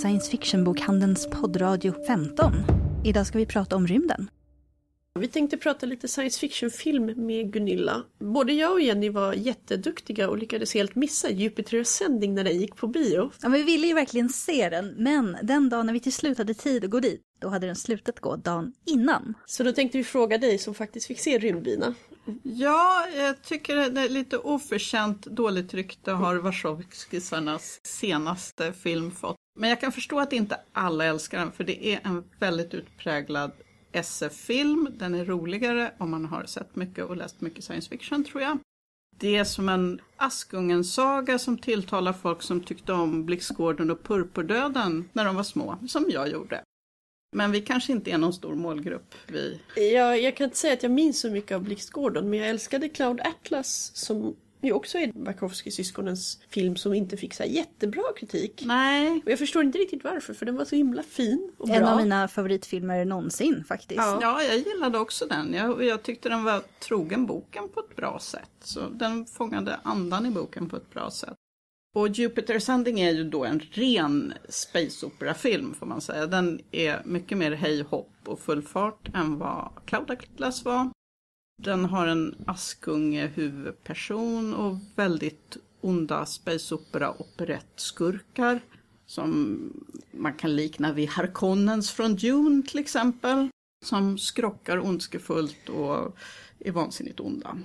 science fiction-bokhandelns poddradio 15. Idag ska vi prata om rymden. Vi tänkte prata lite science fiction-film med Gunilla. Både jag och Jenny var jätteduktiga och lyckades helt missa Jupiter Ascending när den gick på bio. Ja, men vi ville ju verkligen se den, men den dagen när vi till slut hade tid att gå dit, då hade den slutat gå dagen innan. Så då tänkte vi fråga dig som faktiskt fick se Rymdbina. Ja, jag tycker det är lite oförtjänt dåligt rykte har Wachowskisarnas senaste film fått. Men jag kan förstå att inte alla älskar den, för det är en väldigt utpräglad SF-film. Den är roligare om man har sett mycket och läst mycket science fiction, tror jag. Det är som en Askungen-saga som tilltalar folk som tyckte om Blixtgården och Purpurdöden när de var små, som jag gjorde. Men vi kanske inte är någon stor målgrupp. Vi. Jag, jag kan inte säga att jag minns så mycket av Blixtgården, men jag älskade Cloud Atlas som ju också är Wachowski-syskonens film som inte fick så jättebra kritik. Nej. Och jag förstår inte riktigt varför, för den var så himla fin och En bra. av mina favoritfilmer någonsin faktiskt. Ja. ja, jag gillade också den. Jag, jag tyckte den var trogen boken på ett bra sätt. Så den fångade andan i boken på ett bra sätt. Och Jupiter Ascending är ju då en ren space opera-film får man säga. Den är mycket mer hej hopp och full fart än vad Cloud Atlas var. Den har en Askunge huvudperson och väldigt onda space opera operettskurkar som man kan likna vid Harkonnens från Dune till exempel. Som skrockar ondskefullt och är vansinnigt onda.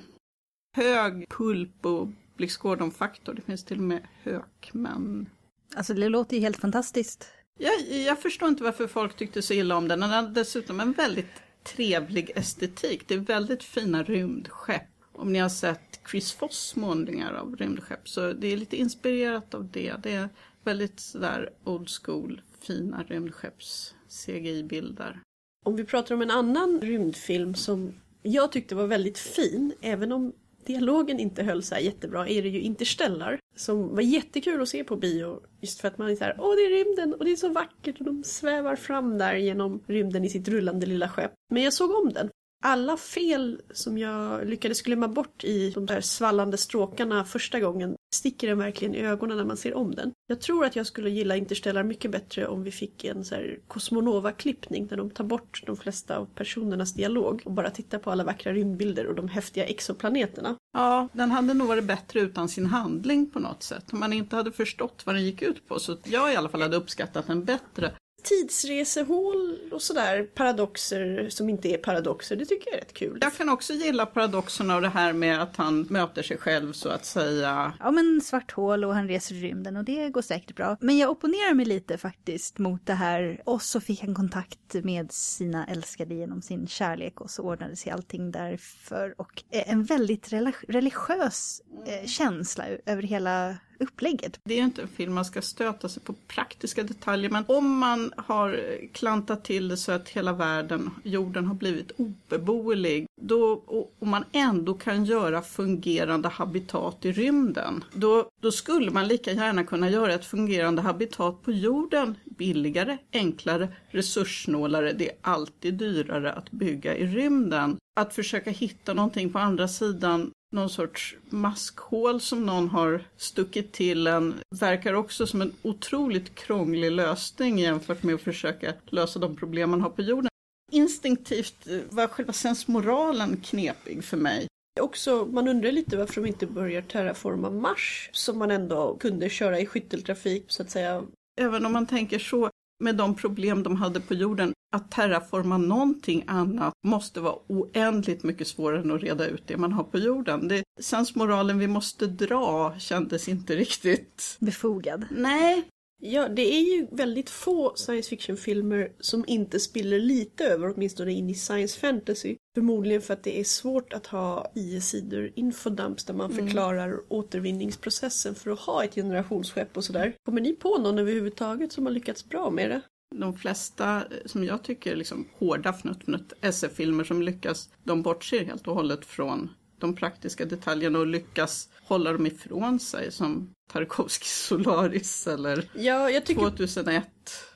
Hög pulp och Blixtgården-faktor. Det finns till och med hökmän. Alltså det låter ju helt fantastiskt. Jag, jag förstår inte varför folk tyckte så illa om den. Den har dessutom en väldigt trevlig estetik. Det är väldigt fina rymdskepp. Om ni har sett Chris Foss målningar av rymdskepp så det är lite inspirerat av det. Det är väldigt sådär old school, fina rymdskepps CGI-bilder. Om vi pratar om en annan rymdfilm som jag tyckte var väldigt fin, även om dialogen inte höll så här jättebra, är det ju Interstellar. Som var jättekul att se på bio, just för att man är så här, åh det är rymden och det är så vackert och de svävar fram där genom rymden i sitt rullande lilla skepp. Men jag såg om den. Alla fel som jag lyckades glömma bort i de där svallande stråkarna första gången sticker den verkligen i ögonen när man ser om den. Jag tror att jag skulle gilla Interstellar mycket bättre om vi fick en så här Cosmonova-klippning där de tar bort de flesta av personernas dialog och bara tittar på alla vackra rymdbilder och de häftiga exoplaneterna. Ja, den hade nog varit bättre utan sin handling på något sätt. Om man inte hade förstått vad den gick ut på. Så jag i alla fall hade uppskattat den bättre. Tidsresehål och sådär, paradoxer som inte är paradoxer, det tycker jag är rätt kul. Jag kan också gilla paradoxerna och det här med att han möter sig själv så att säga. Ja men svart hål och han reser i rymden och det går säkert bra. Men jag opponerar mig lite faktiskt mot det här. Och så fick han kontakt med sina älskade genom sin kärlek och så ordnade sig allting därför. Och en väldigt religiös eh, känsla över hela upplägget. Det är inte en film man ska stöta sig på praktiska detaljer men om man har klantat till det så att hela världen, jorden har blivit obeboelig då, och, och man ändå kan göra fungerande habitat i rymden då, då skulle man lika gärna kunna göra ett fungerande habitat på jorden billigare, enklare, resurssnålare. Det är alltid dyrare att bygga i rymden. Att försöka hitta någonting på andra sidan någon sorts maskhål som någon har stuckit till en verkar också som en otroligt krånglig lösning jämfört med att försöka lösa de problem man har på jorden. Instinktivt var själva sensmoralen knepig för mig. Också, man undrar lite varför de inte börjar terraforma Mars som man ändå kunde köra i skytteltrafik så att säga. Även om man tänker så, med de problem de hade på jorden, att terraforma någonting annat måste vara oändligt mycket svårare än att reda ut det man har på jorden. Det, sensmoralen vi måste dra kändes inte riktigt befogad. Nej. Ja, det är ju väldigt få science fiction-filmer som inte spiller lite över, åtminstone in i science fantasy. Förmodligen för att det är svårt att ha IE-sidor infodumps där man mm. förklarar återvinningsprocessen för att ha ett generationsskepp och sådär. Kommer ni på någon överhuvudtaget som har lyckats bra med det? De flesta som jag tycker liksom hårda fnutt-fnutt SF-filmer som lyckas, de bortser helt och hållet från de praktiska detaljerna och lyckas hålla dem ifrån sig som Tarkovskij Solaris eller ja, jag tycker... 2001.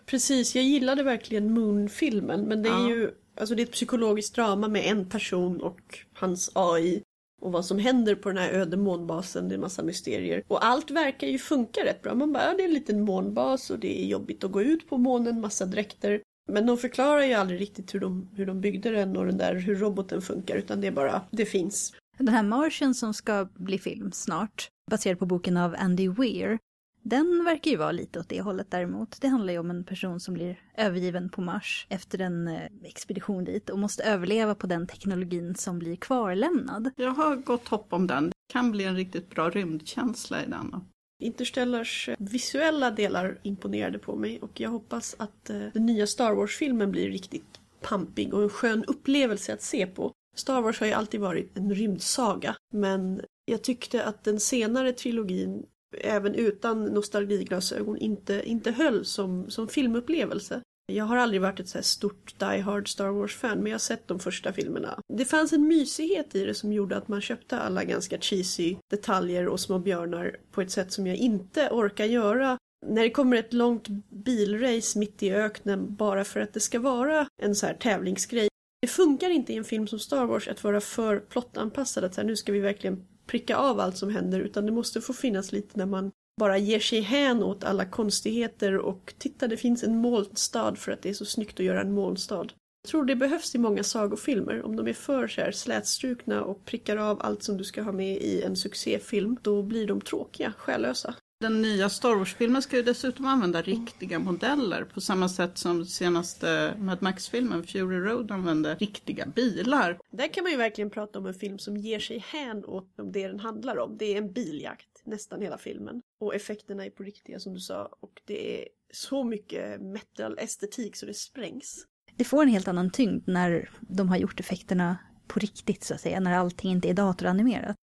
Precis, jag gillade verkligen Moon-filmen men det är ja. ju alltså det är ett psykologiskt drama med en person och hans AI. och vad som händer på den här öde månbasen, det är massa mysterier. Och allt verkar ju funka rätt bra. Man bara, ja, det är en liten månbas och det är jobbigt att gå ut på månen, massa dräkter. Men de förklarar ju aldrig riktigt hur de, hur de byggde den och den där, hur roboten funkar, utan det är bara, det finns. Den här Martian som ska bli film snart, baserad på boken av Andy Weir, den verkar ju vara lite åt det hållet däremot. Det handlar ju om en person som blir övergiven på Mars efter en eh, expedition dit och måste överleva på den teknologin som blir kvarlämnad. Jag har gott hopp om den. Det kan bli en riktigt bra rymdkänsla i den. Interstellars visuella delar imponerade på mig och jag hoppas att eh, den nya Star Wars-filmen blir riktigt pampig och en skön upplevelse att se på. Star Wars har ju alltid varit en rymdsaga men jag tyckte att den senare trilogin även utan nostalgiglasögon inte, inte höll som, som filmupplevelse. Jag har aldrig varit ett så här stort Die Hard Star Wars-fan men jag har sett de första filmerna. Det fanns en mysighet i det som gjorde att man köpte alla ganska cheesy detaljer och små björnar på ett sätt som jag inte orkar göra när det kommer ett långt bilrace mitt i öknen bara för att det ska vara en så här tävlingsgrej. Det funkar inte i en film som Star Wars att vara för plottanpassad, att så här, nu ska vi verkligen pricka av allt som händer utan det måste få finnas lite när man bara ger sig hän åt alla konstigheter och titta det finns en molnstad för att det är så snyggt att göra en molnstad. Jag tror det behövs i många sagofilmer. Om de är för så här slätstrukna och prickar av allt som du ska ha med i en succéfilm, då blir de tråkiga, själlösa. Den nya Star Wars-filmen ska ju dessutom använda riktiga modeller på samma sätt som senaste Mad Max-filmen Fury Road använde riktiga bilar. Där kan man ju verkligen prata om en film som ger sig hän åt det den handlar om. Det är en biljakt nästan hela filmen. Och effekterna är på riktiga som du sa och det är så mycket metal-estetik så det sprängs. Det får en helt annan tyngd när de har gjort effekterna på riktigt så att säga, när allting inte är datoranimerat.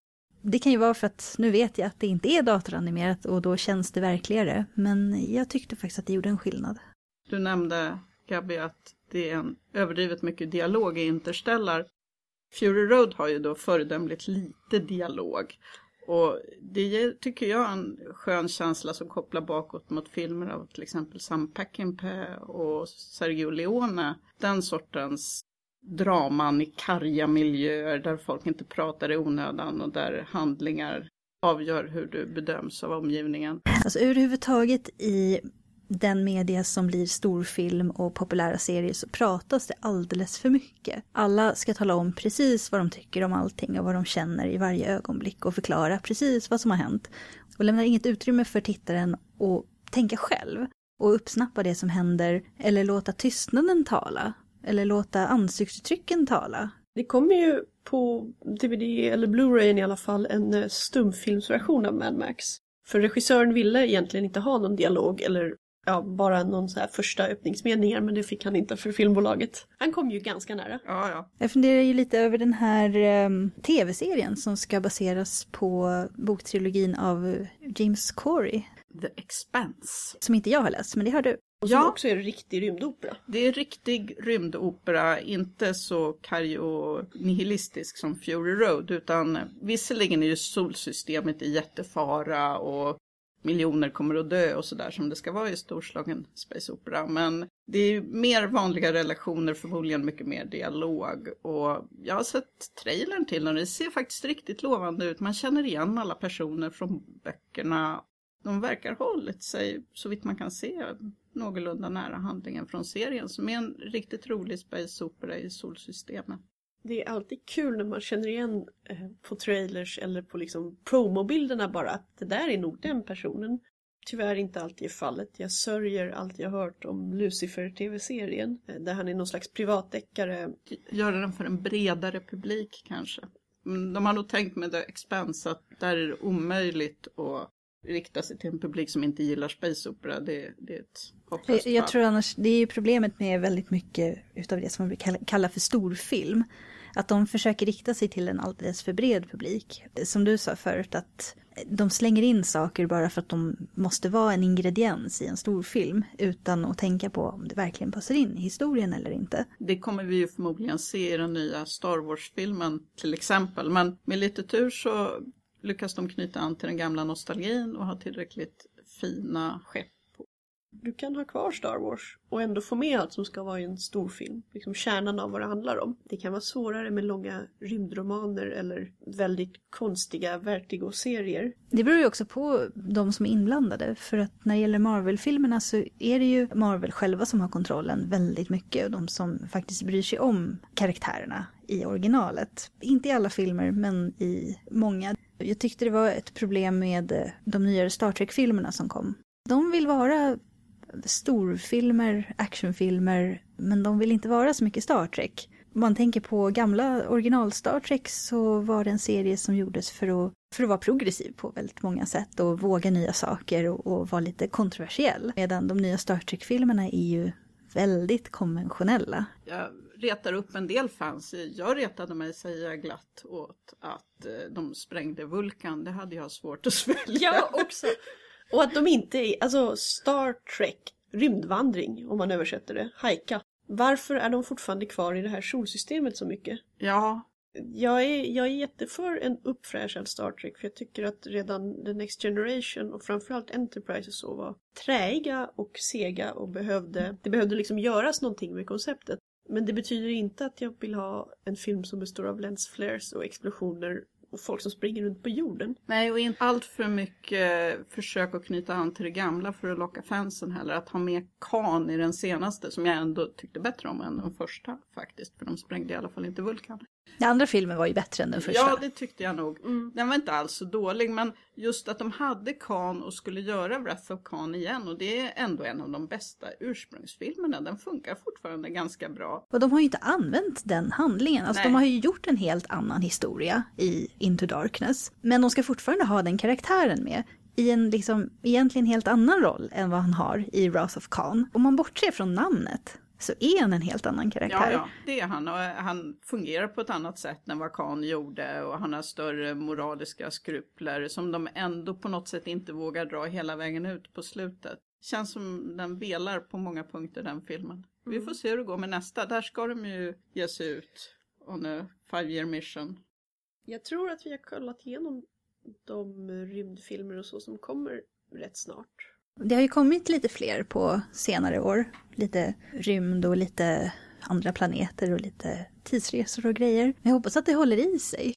Det kan ju vara för att nu vet jag att det inte är datoranimerat och då känns det verkligare. Men jag tyckte faktiskt att det gjorde en skillnad. Du nämnde, Gabby, att det är en överdrivet mycket dialog i Interstellar. Fury Road har ju då föredömligt lite dialog. Och det tycker jag är en skön känsla som kopplar bakåt mot filmer av till exempel Sam Peckinpah och Sergio Leone. Den sortens draman i karga miljöer där folk inte pratar i onödan och där handlingar avgör hur du bedöms av omgivningen. Alltså överhuvudtaget i den media som blir storfilm och populära serier så pratas det alldeles för mycket. Alla ska tala om precis vad de tycker om allting och vad de känner i varje ögonblick och förklara precis vad som har hänt. Och lämnar inget utrymme för tittaren att tänka själv och uppsnappa det som händer eller låta tystnaden tala eller låta ansiktsuttrycken tala. Det kommer ju på DVD eller Blu-ray i alla fall en eh, stumfilmsversion av Mad Max. För regissören ville egentligen inte ha någon dialog eller ja, bara någon så här första öppningsmeningar men det fick han inte för filmbolaget. Han kom ju ganska nära. Ja, ja. Jag funderar ju lite över den här um, tv-serien som ska baseras på boktrilogin av James Corey. The Expanse. Som inte jag har läst, men det har du. Och som Ja. också är en riktig rymdopera. Det är riktig rymdopera, inte så karg och nihilistisk som Fury Road, utan visserligen är ju solsystemet i jättefara och miljoner kommer att dö och sådär som det ska vara i storslagen space opera. Men det är mer vanliga relationer, förmodligen mycket mer dialog. Och jag har sett trailern till den och det ser faktiskt riktigt lovande ut. Man känner igen alla personer från böckerna. De verkar ha hållit sig, så vitt man kan se, någorlunda nära handlingen från serien som är en riktigt rolig space opera i solsystemet. Det är alltid kul när man känner igen eh, på trailers eller på liksom promobilderna bara att det där är nog den personen. Tyvärr inte alltid fallet. Jag sörjer allt jag hört om Lucifer-tv-serien eh, där han är någon slags privatdeckare. Göra den för en bredare publik kanske. Men De har nog tänkt med The Expanse att där är det omöjligt att rikta sig till en publik som inte gillar space opera. Det, det är ett hopplöst Jag, jag fall. tror annars, det är ju problemet med väldigt mycket utav det som man brukar kalla- för storfilm. Att de försöker rikta sig till en alldeles för bred publik. Som du sa förut, att de slänger in saker bara för att de måste vara en ingrediens i en storfilm. Utan att tänka på om det verkligen passar in i historien eller inte. Det kommer vi ju förmodligen se i den nya Star Wars-filmen till exempel. Men med lite tur så lyckas de knyta an till den gamla nostalgin och ha tillräckligt fina skepp du kan ha kvar Star Wars och ändå få med allt som ska vara i en stor film. Liksom kärnan av vad det handlar om. Det kan vara svårare med långa rymdromaner eller väldigt konstiga Vertigo-serier. Det beror ju också på de som är inblandade. För att när det gäller Marvel-filmerna så är det ju Marvel själva som har kontrollen väldigt mycket. Och de som faktiskt bryr sig om karaktärerna i originalet. Inte i alla filmer, men i många. Jag tyckte det var ett problem med de nyare Star Trek-filmerna som kom. De vill vara storfilmer, actionfilmer, men de vill inte vara så mycket Star Trek. Om man tänker på gamla original Star Trek så var det en serie som gjordes för att, för att vara progressiv på väldigt många sätt och våga nya saker och, och vara lite kontroversiell. Medan de nya Star Trek-filmerna är ju väldigt konventionella. Jag retar upp en del fans. Jag retade mig, säger jag glatt, åt att eh, de sprängde Vulkan. Det hade jag svårt att svälja. Ja, också. Och att de inte är, alltså Star Trek, rymdvandring om man översätter det, hajka. Varför är de fortfarande kvar i det här solsystemet så mycket? Ja. Jag är, jag är jätteför en uppfräschad Star Trek för jag tycker att redan The Next Generation och framförallt Enterprise och så var träiga och sega och behövde, det behövde liksom göras någonting med konceptet. Men det betyder inte att jag vill ha en film som består av lensflares och explosioner och folk som springer runt på jorden. Nej, och inte allt för mycket försök att knyta an till det gamla för att locka fansen heller. Att ha med Kan i den senaste, som jag ändå tyckte bättre om än den första faktiskt. För de sprängde i alla fall inte Vulkan. Den andra filmen var ju bättre än den första. Ja, det tyckte jag nog. Mm. Den var inte alls så dålig, men just att de hade Khan och skulle göra Wrath of Khan igen och det är ändå en av de bästa ursprungsfilmerna. Den funkar fortfarande ganska bra. Och de har ju inte använt den handlingen. Alltså Nej. de har ju gjort en helt annan historia i Into Darkness. Men de ska fortfarande ha den karaktären med i en liksom egentligen helt annan roll än vad han har i Wrath of Khan. Om man bortser från namnet så är han en helt annan karaktär. Ja, ja, det är han och han fungerar på ett annat sätt än vad Khan gjorde och han har större moraliska skrupler som de ändå på något sätt inte vågar dra hela vägen ut på slutet. Känns som den velar på många punkter den filmen. Mm. Vi får se hur det går med nästa. Där ska de ju ge sig ut on a five year mission. Jag tror att vi har kollat igenom de rymdfilmer och så som kommer rätt snart. Det har ju kommit lite fler på senare år. Lite rymd och lite andra planeter och lite tidsresor och grejer. Men jag hoppas att det håller i sig.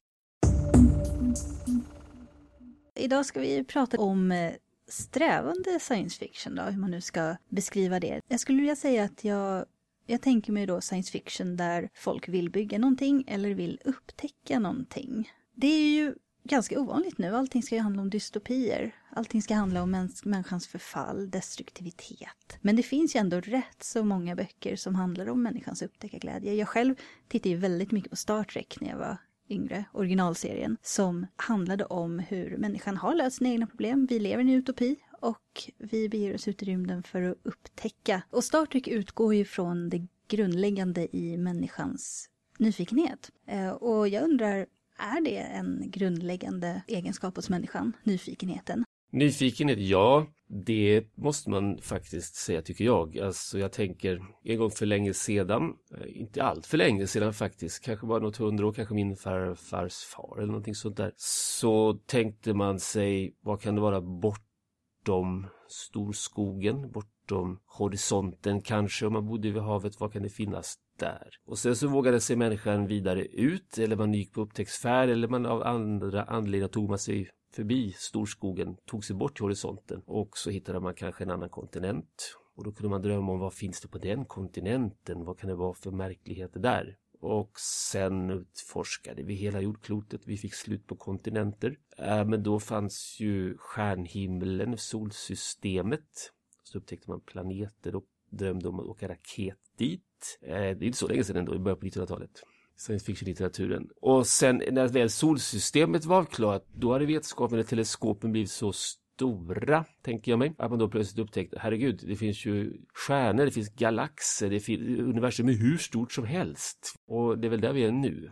Idag ska vi prata om eh, strävande science fiction, då, hur man nu ska beskriva det. Jag skulle vilja säga att jag, jag tänker mig då science fiction där folk vill bygga någonting eller vill upptäcka någonting. Det är ju ganska ovanligt nu. Allting ska ju handla om dystopier. Allting ska handla om mäns människans förfall, destruktivitet. Men det finns ju ändå rätt så många böcker som handlar om människans upptäckarglädje. Jag själv tittade ju väldigt mycket på Star Trek när jag var yngre, originalserien, som handlade om hur människan har löst sina egna problem. Vi lever i en utopi och vi beger oss ut i rymden för att upptäcka. Och Star Trek utgår ju från det grundläggande i människans nyfikenhet. Eh, och jag undrar, är det en grundläggande egenskap hos människan, nyfikenheten? Nyfikenhet, ja. Det måste man faktiskt säga tycker jag. Alltså jag tänker en gång för länge sedan, eh, inte allt för länge sedan faktiskt, kanske bara något hundra år, kanske min farfars far eller någonting sånt där. Så tänkte man sig, vad kan det vara bortom storskogen, bortom horisonten kanske, om man bodde vid havet, vad kan det finnas där? Och sen så vågade sig människan vidare ut, eller man gick på upptäcktsfärd, eller man av andra anledningar tog man sig förbi storskogen, tog sig bort till horisonten och så hittade man kanske en annan kontinent. Och då kunde man drömma om vad finns det på den kontinenten? Vad kan det vara för märkligheter där? Och sen utforskade vi hela jordklotet. Vi fick slut på kontinenter. Äh, men då fanns ju stjärnhimlen, solsystemet. Så upptäckte man planeter och drömde om att åka raket dit eh, det är inte så länge sedan ändå, i början på 1900-talet science fiction-litteraturen. Och sen när väl solsystemet var avklarat, då hade vetenskapen och teleskopen blivit så stora, tänker jag mig, att man då plötsligt upptäckte, herregud, det finns ju stjärnor, det finns galaxer, det finns universum är hur stort som helst. Och det är väl där vi är nu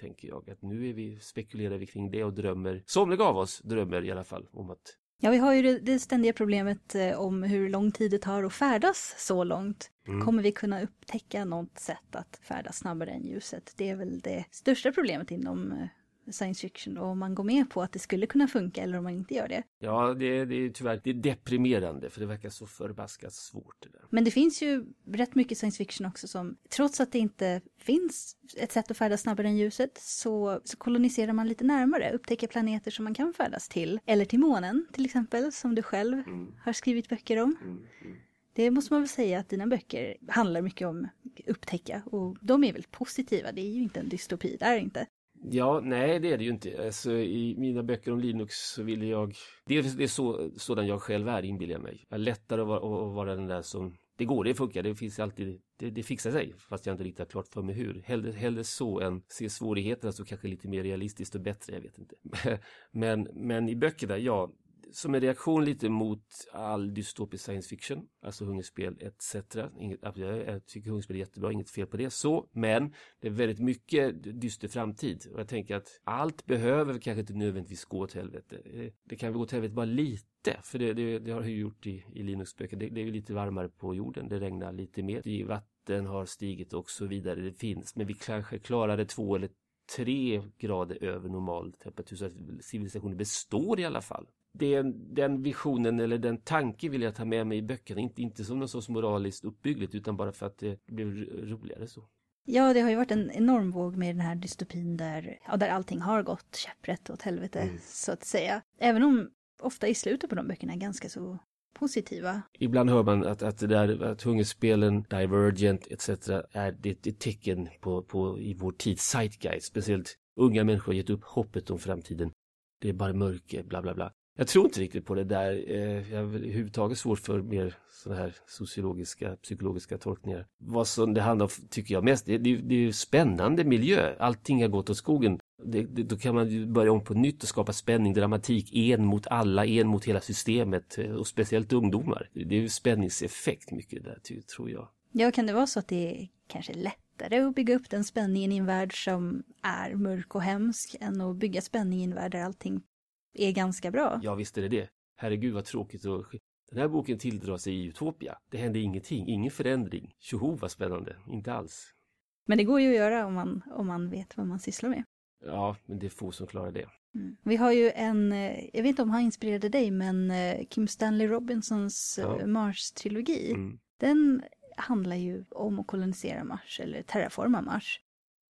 tänker jag. Att nu är vi, spekulerar vi kring det och drömmer, somliga av oss drömmer i alla fall om att Ja, vi har ju det, ständiga problemet eh, om hur lång tid det tar att färdas så långt. Mm. Kommer vi kunna upptäcka något sätt att färdas snabbare än ljuset? Det är väl det största problemet inom eh, science fiction och om man går med på att det skulle kunna funka eller om man inte gör det. Ja, det, det är tyvärr det är deprimerande för det verkar så förbaskat svårt. Det där. Men det finns ju rätt mycket science fiction också som, trots att det inte finns ett sätt att färdas snabbare än ljuset, så, så koloniserar man lite närmare, upptäcker planeter som man kan färdas till. Eller till månen till exempel, som du själv Mm. har skrivit böcker om. Mm, mm. Det måste man väl säga att dina böcker handlar mycket om upptäcka och de är väl positiva, det är ju inte en dystopi, det är det inte. Ja, nej det är det ju inte. Alltså, I mina böcker om Linux så vill jag... Det är, det är så, sådan jag själv är, inbillar jag mig. Jag är lättare att vara, att vara den där som... Det går, det funkar, det finns alltid... Det, det fixar sig, fast jag inte riktigt har klart för mig hur. Hellre, hellre så än se svårigheterna så kanske lite mer realistiskt och bättre, jag vet inte. Men, men i böckerna, ja, som en reaktion lite mot all dystopisk science fiction, alltså hungerspel etc. Inget, alltså, jag, tycker hungerspel är jättebra, inget fel på det så, men det är väldigt mycket dyster framtid och jag tänker att allt behöver kanske inte nödvändigtvis gå åt helvete. Eh, det kan väl gå åt helvete bara lite, för det, det, det har ju gjort i, i Linux-böcker. Det, det är ju lite varmare på jorden, det regnar lite mer, det- vatten har stigit och så vidare. Det finns, men vi kanske klarade två eller tre grader över normal temperatur så att civilisationen består i alla fall. Det är en- den visionen eller den tanken vill jag ta med mig i böckerna. Inte, inte som något sorts moraliskt uppbyggligt utan bara för att det blev ro- roligare så. Ja, det har ju varit en enorm våg med den här dystopin där, ja, där allting har gått käpprätt åt helvete, Mm. så att säga. Även om ofta i slutet på de böckerna är ganska så positiva. Ibland hör man att, att det där att hungerspelen, Divergent etc. är det ett tecken på, på i vår tid, zeitgeist. Speciellt unga människor har gett upp hoppet om framtiden. Det är bara mörker, bla bla bla. Jag tror inte riktigt på det där. Eh, jag har väl överhuvudtaget svårt för mer sådana här sociologiska, psykologiska tolkningar. Vad som det handlar om, tycker jag mest, det, det, det är ju spännande miljö. Allting har gått åt skogen. Det, det, då kan man ju börja om på nytt och skapa spänning, dramatik, en mot alla, en mot hela systemet eh, och speciellt ungdomar. Det är ju spänningseffekt mycket där, tror jag. Ja, kan det vara så att det är kanske lättare att bygga upp den spänningen i en värld som är mörk och hemsk än att bygga spänning i en värld där allting är ganska bra? Ja, visst är det det. Herregud vad tråkigt. Och... Den här boken tilldrar sig i Utopia. Det hände ingenting, ingen förändring. Tjoho vad spännande, inte alls. Men det går ju att göra om man, om man vet vad man sysslar med. Ja, men det är få som klarar det. Mm. Vi har ju en, eh, jag vet inte om han inspirerade dig, men eh, Kim Stanley Robinsons eh, Ja. Mars-trilogi. Mm. Den handlar ju om att kolonisera Mars eller terraforma Mars.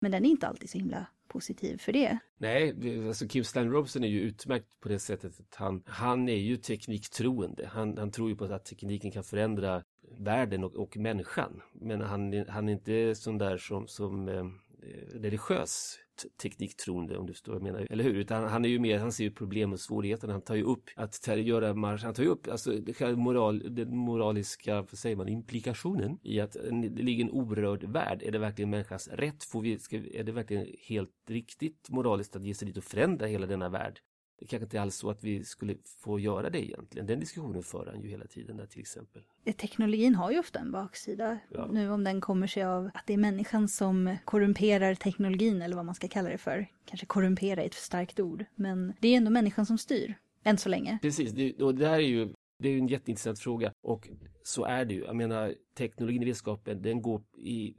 Men den är inte alltid så himla positiv för det. Nej, alltså Kim Stan-Robinson är ju utmärkt på det sättet att han, han är ju tekniktroende. Han, han tror ju på att tekniken kan förändra världen och, och människan. Men han, är- han är inte sån där som, som eh, eh religiös tekniktroende om du förstår vad jag menar, eller hur? Utan han är ju mer, han ser ju problem och svårigheter. Han tar ju upp att ter- göra marsch, han tar ju upp alltså det moral, den moraliska, vad säger man, implikationen i att det ligger en orörd värld. Är det verkligen människans rätt? Får vi, ska, är det verkligen helt riktigt moraliskt att ge sig dit och förändra hela denna värld? Det kanske inte alls så att vi skulle få göra det egentligen. Den diskussionen för han ju hela tiden där till exempel. Teknologin har ju ofta en baksida. Ja. Nu om den kommer sig av att det är människan som korrumperar teknologin eller vad man ska kalla det för. Kanske korrumpera är ett för starkt ord. Men det är ändå människan som styr. Än så länge. Precis, det, och det här är ju det är ju en jätteintressant fråga och så är det ju. Jag menar teknologin i vetenskapen den går i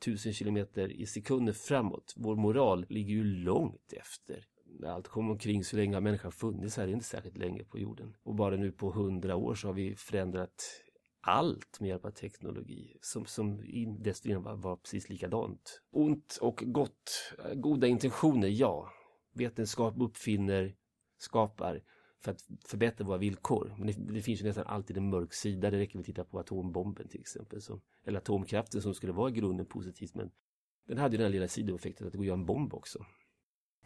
1000 kilometer i sekunder framåt. Vår moral ligger ju långt efter. När allt kommer omkring så länge har människan funnits här, är inte särskilt länge på jorden. Och bara nu på hundra år så har vi förändrat allt med hjälp av teknologi som, som in- dessförinnan var, var precis likadant. Ont och gott, goda intentioner, ja. Vetenskap uppfinner, skapar för att förbättra våra villkor. Men det, det finns ju nästan alltid en mörk sida. Det räcker med att titta på atombomben till exempel. Som, eller atomkraften som skulle vara i grunden positivt. Men den hade ju den här lilla sidoeffekten att det går att göra en bomb också.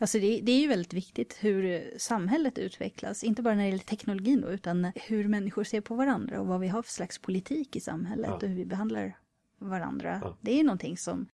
Alltså det, det är ju väldigt viktigt hur samhället utvecklas. Inte bara när det gäller teknologin då, utan hur människor ser på varandra och vad vi har för slags politik i samhället Ja. och hur vi behandlar varandra. Ja. Det är någonting som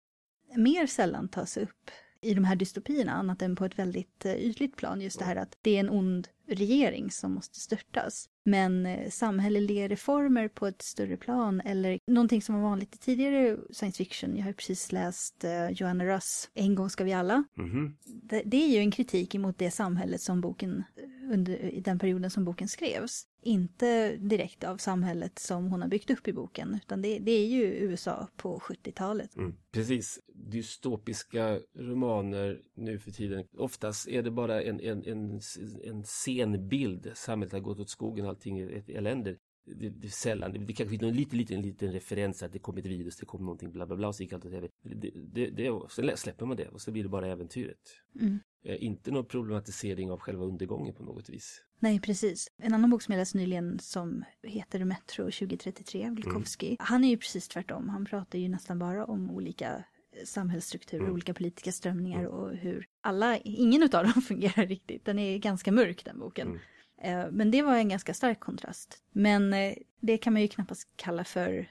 mer sällan tas upp i de här dystopierna, annat än på ett väldigt eh, ytligt plan. Just det här att det är en ond regering som måste störtas. Men eh, samhälleliga reformer på ett större plan eller någonting som var vanligt i tidigare science fiction. Jag har precis läst eh, Joanna Russ, En gång ska vi alla. Mhm. Det, det är ju en kritik emot det samhället som boken, under i den perioden som boken skrevs. Inte direkt av samhället som hon har byggt upp i boken, utan det, det är ju USA på 70-talet. Mm. Precis. dystopiska romaner nu för tiden. Oftast är det bara en, en, en, en scenbild. Samhället har gått åt skogen, allting är ett elände. Det, det är sällan, det, det kanske finns någon liten, liten, liten referens att det kommer ett virus, det kommer någonting, bla bla bla, och så gick allt åt det, det, det, Sen släpper man det och så blir det bara äventyret. Mm. Eh, inte någon problematisering av själva undergången på något vis. Nej, precis. En annan bok som jag läste nyligen som heter Metro 2033 av Glukowski. Mm. Han är ju precis tvärtom. Han pratar ju nästan bara om olika samhällsstrukturer, mm. olika politiska strömningar mm. och hur alla, ingen av dem fungerar riktigt. Den är ganska mörk den boken. Mm. Eh, men det var en ganska stark kontrast. Men eh, det kan man ju knappast kalla för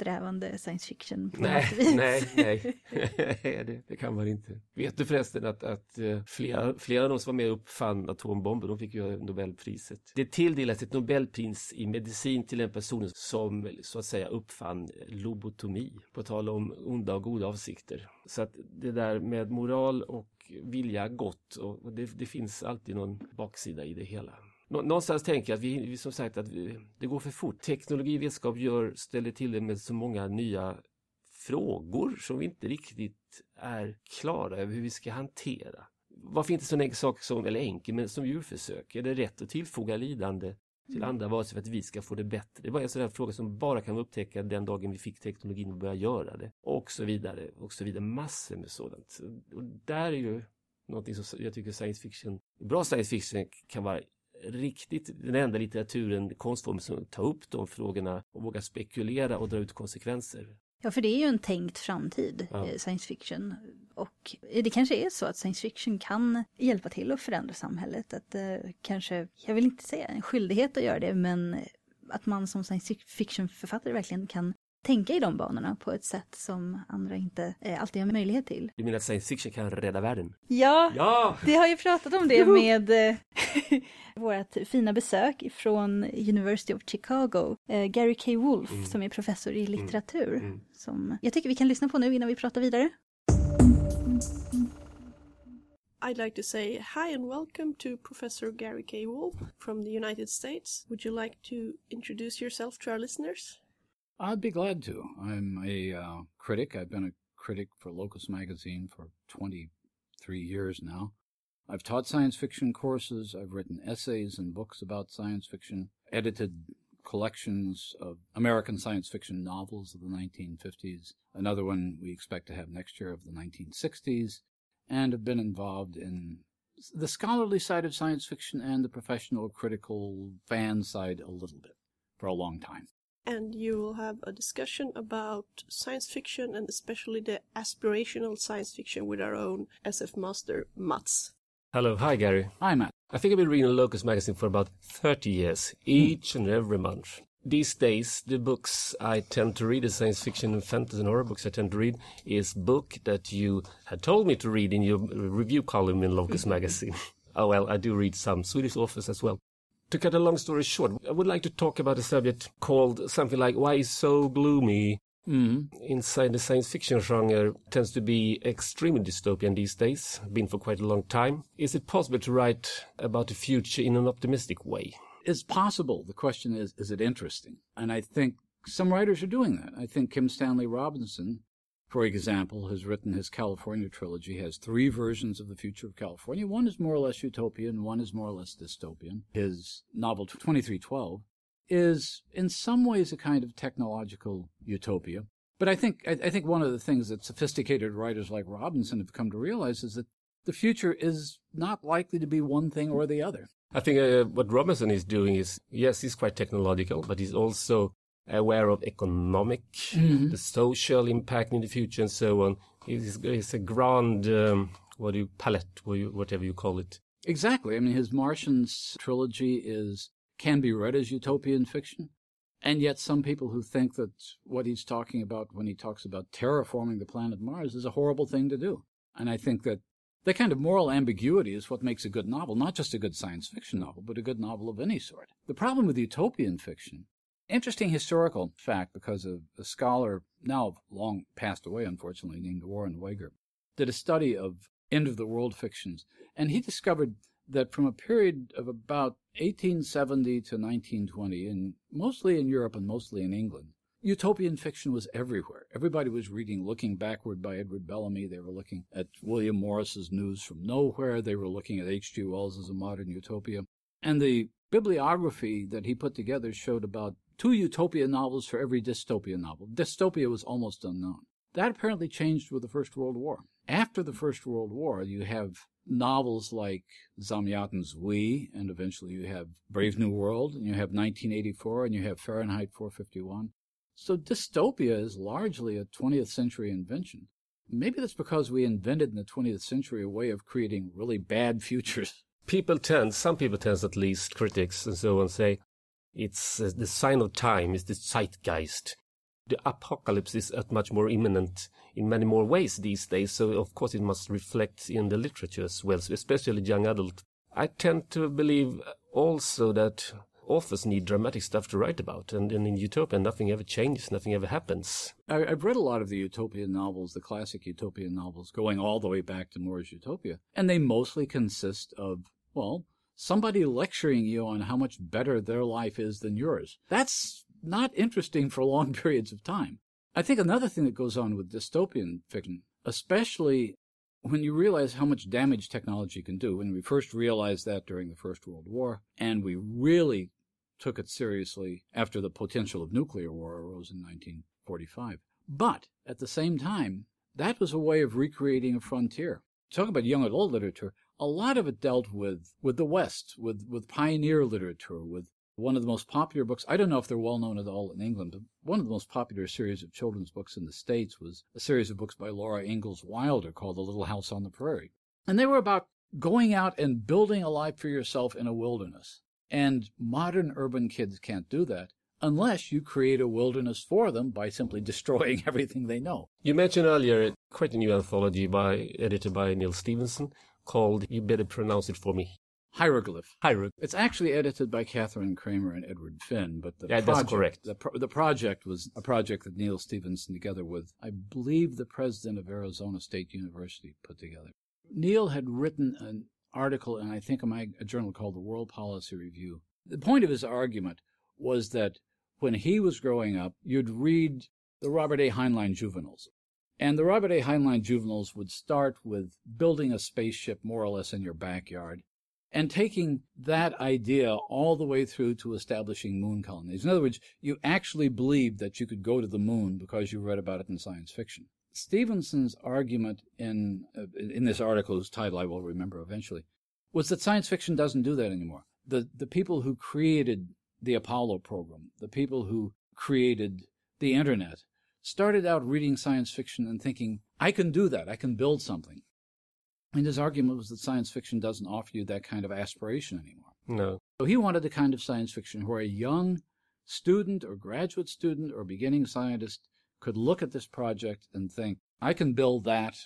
strävande science fiction nej. Nej, nej, det, det, kan man inte. Vet du förresten att, att eh, flera, flera av de som var med och uppfann atombomben, de fick ju Nobelpriset. Det tilldelas ett Nobelpris i medicin till den personen som så att säga uppfann lobotomi, på tal om onda och goda avsikter. Så att det där med moral och vilja gott, och det, det finns alltid någon baksida i det hela någonstans tänker jag att vi, som sagt att vi, det går för fort. Teknologi och vetenskap gör, ställer till det med så många nya frågor som vi inte riktigt är klara över hur vi ska hantera. Varför inte sån enkel sak som, eller enkel, men som djurförsök? Är det rätt att tillfoga lidande till mm. andra varelser för att vi ska få det bättre? Det var en sån där fråga som bara kan upptäcka den dagen vi fick teknologin och börja göra det. Och så vidare, och så vidare. Massor med sådant. Och där är ju någonting som jag tycker science fiction, bra science fiction kan vara riktigt den enda litteraturen, konstformen som tar upp de frågorna och vågar spekulera och dra ut konsekvenser. Ja, för det är ju en tänkt framtid, ja. Eh, science fiction. Och det kanske är så att science fiction kan hjälpa till att förändra samhället. Att eh, kanske, jag vill inte säga en skyldighet att göra det, men att man som science fiction-författare verkligen kan tänka i de banorna på ett sätt som andra inte eh, alltid har möjlighet till. Du menar att science fiction kan rädda världen? Ja, ja! vi har ju pratat om det med eh, vårt fina besök från University of Chicago, eh, Gary K. Wolf mm. som är professor i mm. litteratur. Mm. Som jag tycker vi kan lyssna på nu innan vi pratar vidare. I'd like to say hi and welcome to Professor Gary K. Wolf from the United States. Would you like to introduce yourself to our listeners? I'd be glad to. I'm a uh, critic. I've been a critic for Locus Magazine for 23 years now. I've taught science fiction courses. I've written essays and books about science fiction, edited collections of American science fiction novels of the 1950s, another one we expect to have next year of the 1960s, and have been involved in the scholarly side of science fiction and the professional critical fan side a little bit for a long time and you will have a discussion about science fiction and especially the aspirational science fiction with our own SF master, Mats. Hello, hi Gary. Hi Matt. I think I've been reading Locus magazine for about 30 years, each and every month. These days, the books I tend to read, the science fiction and fantasy and horror books I tend to read, is book that you had told me to read in your review column in Locus magazine. oh well, I do read some Swedish authors as well. To cut a long story short, I would like to talk about a subject called something like Why is so gloomy? Mm. Inside the science fiction genre tends to be extremely dystopian these days, been for quite a long time. Is it possible to write about the future in an optimistic way? It's possible. The question is, is it interesting? And I think some writers are doing that. I think Kim Stanley Robinson for example, has written his California trilogy, has three versions of the future of California. One is more or less utopian, one is more or less dystopian. His novel 2312 is in some ways a kind of technological utopia. But I think I, I think one of the things that sophisticated writers like Robinson have come to realize is that the future is not likely to be one thing or the other. I think uh, what Robinson is doing is, yes, he's quite technological, but he's also aware of economic, mm-hmm. the social impact in the future, and so on. It's, it's a grand, um, what do you palette, whatever you call it. Exactly. I mean, his Martians trilogy is can be read as utopian fiction, and yet some people who think that what he's talking about when he talks about terraforming the planet Mars is a horrible thing to do. And I think that that kind of moral ambiguity is what makes a good novel, not just a good science fiction novel, but a good novel of any sort. The problem with utopian fiction Interesting historical fact because of a scholar now long passed away, unfortunately, named Warren Wager, did a study of end of the world fictions. And he discovered that from a period of about 1870 to 1920, and mostly in Europe and mostly in England, utopian fiction was everywhere. Everybody was reading Looking Backward by Edward Bellamy. They were looking at William Morris's News from Nowhere. They were looking at H.G. Wells a modern utopia. And the bibliography that he put together showed about two utopia novels for every dystopia novel. Dystopia was almost unknown. That apparently changed with the First World War. After the First World War, you have novels like Zamyatin's We, and eventually you have Brave New World, and you have 1984, and you have Fahrenheit 451. So dystopia is largely a 20th century invention. Maybe that's because we invented in the 20th century a way of creating really bad futures. People tend, some people tend at least, critics and so on, say it's uh, the sign of time, is the zeitgeist. The apocalypse is at much more imminent in many more ways these days, so of course it must reflect in the literature as well, especially young adult. I tend to believe also that authors need dramatic stuff to write about, and, and in Utopia nothing ever changes, nothing ever happens. I, have read a lot of the utopian novels, the classic utopian novels, going all the way back to Moore's Utopia, and they mostly consist of, well, somebody lecturing you on how much better their life is than yours. That's not interesting for long periods of time. I think another thing that goes on with dystopian fiction, especially when you realize how much damage technology can do, when we first realized that during the First World War, and we really took it seriously after the potential of nuclear war arose in 1945. But at the same time, that was a way of recreating a frontier. Talk about young adult literature. A lot of it dealt with, with the West, with, with pioneer literature, with one of the most popular books. I don't know if they're well known at all in England, but one of the most popular series of children's books in the States was a series of books by Laura Ingalls Wilder called The Little House on the Prairie. And they were about going out and building a life for yourself in a wilderness. And modern urban kids can't do that unless you create a wilderness for them by simply destroying everything they know. You mentioned earlier quite a new anthology by edited by Neil Stephenson called You Better Pronounce It For Me. Hieroglyph. Hieroglyph. It's actually edited by Kathryn Kramer and Edward Finn, but the yeah, project, that's correct. The, pro- the project was a project that Neil Stevenson, together with, I believe, the president of Arizona State University, put together. Neil had written an article in, I think, in my a journal called the World Policy Review. The point of his argument was that when he was growing up, you'd read the Robert A. Heinlein juveniles. And the Robert A. Heinlein juveniles would start with building a spaceship more or less in your backyard and taking that idea all the way through to establishing moon colonies. In other words, you actually believed that you could go to the moon because you read about it in science fiction. Stevenson's argument in uh, in this article, whose title I will remember eventually, was that science fiction doesn't do that anymore. The the people who created the Apollo program, the people who created the internet, started out reading science fiction and thinking, I can do that. I can build something. And his argument was that science fiction doesn't offer you that kind of aspiration anymore. No. So he wanted the kind of science fiction where a young student or graduate student or beginning scientist could look at this project and think, I can build that,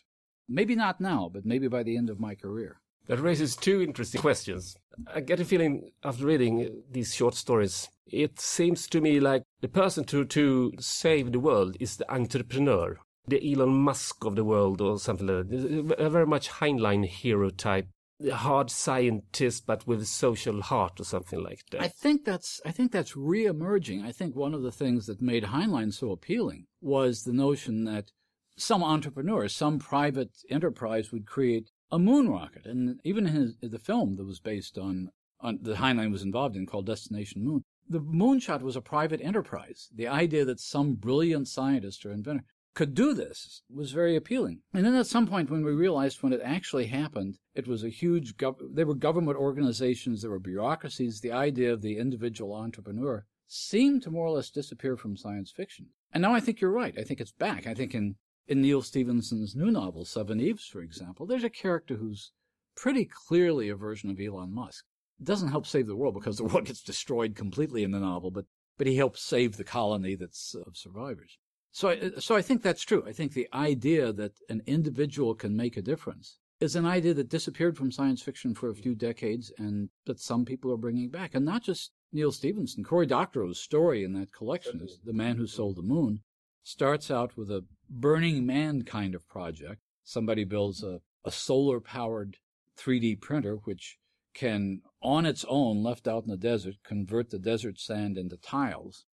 maybe not now, but maybe by the end of my career. That raises two interesting questions. I get a feeling after reading these short stories, it seems to me like the person to, to save the world is the entrepreneur the Elon Musk of the world or something like that. A very much Heinlein hero type, hard scientist but with a social heart or something like that. I think that's I think that's re-emerging. I think one of the things that made Heinlein so appealing was the notion that some entrepreneur, some private enterprise would create a moon rocket, and even in his, the film that was based on on that Heinlein was involved in called Destination Moon. The moonshot was a private enterprise. The idea that some brilliant scientist or inventor could do this was very appealing. And then at some point, when we realized when it actually happened, it was a huge, gov- there were government organizations, there were bureaucracies, the idea of the individual entrepreneur seemed to more or less disappear from science fiction. And now I think you're right. I think it's back. I think in, in Neal Stephenson's new novel, Seven Eves, for example, there's a character who's pretty clearly a version of Elon Musk. Doesn't help save the world because the world gets destroyed completely in the novel, but, but he helps save the colony that's of survivors. So, I, so I think that's true. I think the idea that an individual can make a difference is an idea that disappeared from science fiction for a few decades and that some people are bringing back. And not just Neil Stevenson, Cory Doctorow's story in that collection The Man Who Sold the Moon starts out with a Burning Man kind of project. Somebody builds a, a solar powered 3D printer which can, on its own, left out in the desert, convert the desert sand into tiles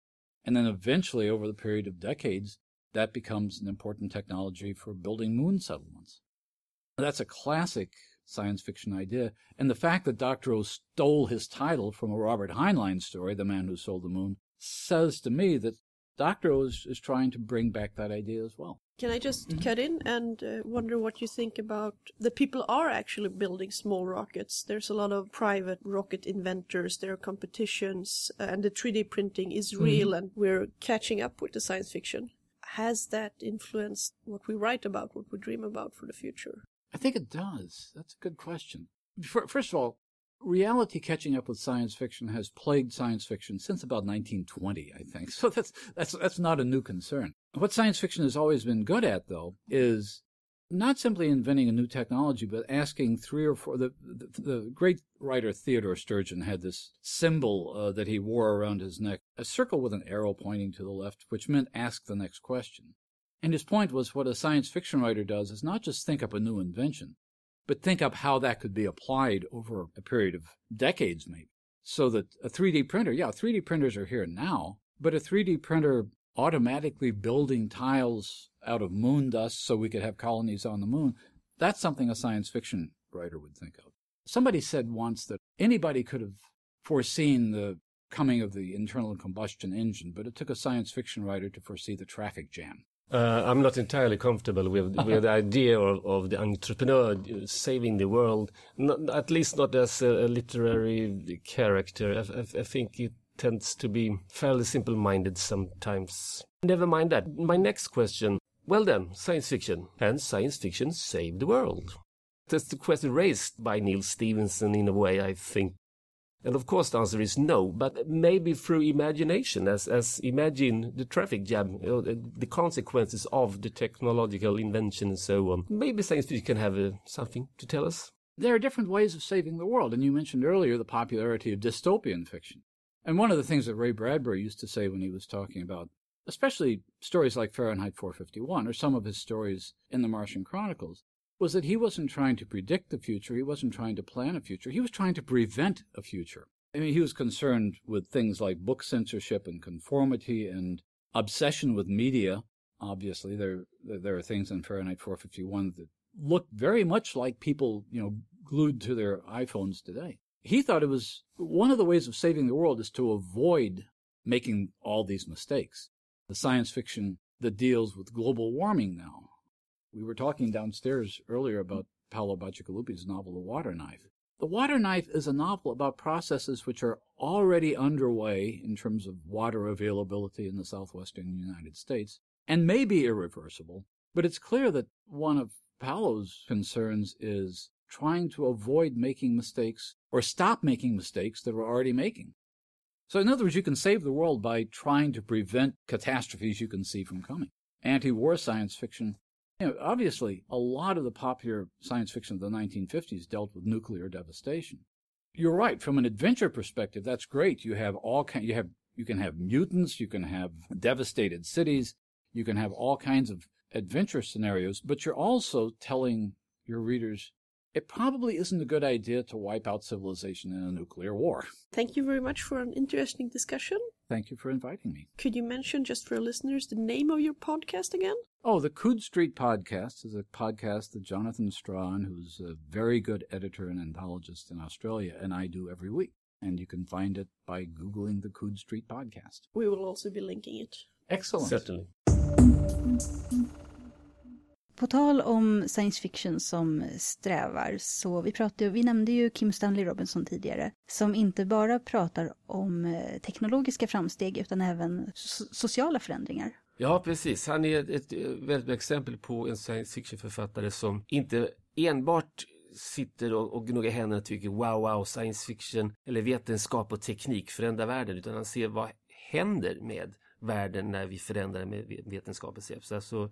And then eventually, over the period of decades, that becomes an important technology for building moon settlements. That's a classic science fiction idea. And the fact that Dr. O stole his title from a Robert Heinlein story, The Man Who Sold the Moon, says to me that Dr. Is, is trying to bring back that idea as well. Can I just cut in and uh, wonder what you think about the people are actually building small rockets? There's a lot of private rocket inventors, there are competitions, uh, and the 3D printing is real, and we're catching up with the science fiction. Has that influenced what we write about, what we dream about for the future? I think it does. That's a good question. First of all, reality catching up with science fiction has plagued science fiction since about 1920, I think. So that's that's that's not a new concern. What science fiction has always been good at, though, is not simply inventing a new technology, but asking three or four. The the, the great writer Theodore Sturgeon had this symbol uh, that he wore around his neck, a circle with an arrow pointing to the left, which meant ask the next question. And his point was what a science fiction writer does is not just think up a new invention, but think up how that could be applied over a period of decades, maybe. So that a 3D printer, yeah, 3D printers are here now, but a 3D printer automatically building tiles out of moon dust so we could have colonies on the moon, that's something a science fiction writer would think of. Somebody said once that anybody could have foreseen the coming of the internal combustion engine, but it took a science fiction writer to foresee the traffic jam. Uh, I'm not entirely comfortable with, with the idea of, of the entrepreneur saving the world, not, at least not as a, a literary character. I, I, I think it tends to be fairly simple minded sometimes. Never mind that. My next question well, then, science fiction. Can science fiction save the world? That's the question raised by Neil Stevenson in a way, I think. And of course, the answer is no, but maybe through imagination, as, as imagine the traffic jam, the consequences of the technological invention and so on. Maybe science fiction can have uh, something to tell us. There are different ways of saving the world, and you mentioned earlier the popularity of dystopian fiction. And one of the things that Ray Bradbury used to say when he was talking about, especially stories like Fahrenheit 451 or some of his stories in the Martian Chronicles, was that he wasn't trying to predict the future, he wasn't trying to plan a future, he was trying to prevent a future. I mean, he was concerned with things like book censorship and conformity and obsession with media. Obviously, there there are things in Fahrenheit 451 that look very much like people, you know, glued to their iPhones today. He thought it was one of the ways of saving the world is to avoid making all these mistakes. The science fiction that deals with global warming now, we were talking downstairs earlier about Paolo Bacigalupi's novel, The Water Knife. The Water Knife is a novel about processes which are already underway in terms of water availability in the southwestern United States and may be irreversible, but it's clear that one of Paolo's concerns is trying to avoid making mistakes or stop making mistakes that we're already making. So, in other words, you can save the world by trying to prevent catastrophes you can see from coming. Anti war science fiction you know, obviously, a lot of the popular science fiction of the 1950s dealt with nuclear devastation. You're right. From an adventure perspective, that's great. You have all kind. You have you can have mutants. You can have devastated cities. You can have all kinds of adventure scenarios. But you're also telling your readers it probably isn't a good idea to wipe out civilization in a nuclear war. Thank you very much for an interesting discussion. Thank you for inviting me. Could you mention, just for listeners, the name of your podcast again? Oh, the Coode Street Podcast is a podcast that Jonathan Strahan, who's a very good editor and anthologist in Australia, and I do every week. And you can find it by Googling the Coode Street Podcast. We will also be linking it. Excellent. Certainly. På tal om science fiction som strävar, så vi pratade, vi nämnde ju Kim Stanley Robinson tidigare, som inte bara pratar om eh, teknologiska framsteg utan även so sociala förändringar. Ja, precis. Han är ett, ett eh, väldigt bra exempel på en science fiction-författare som inte enbart sitter och, och gnuggar händerna och tycker wow, wow, science fiction eller vetenskap och teknik förändrar världen, utan han ser vad händer med världen när vi förändrar med vetenskapens hjälp. Så alltså,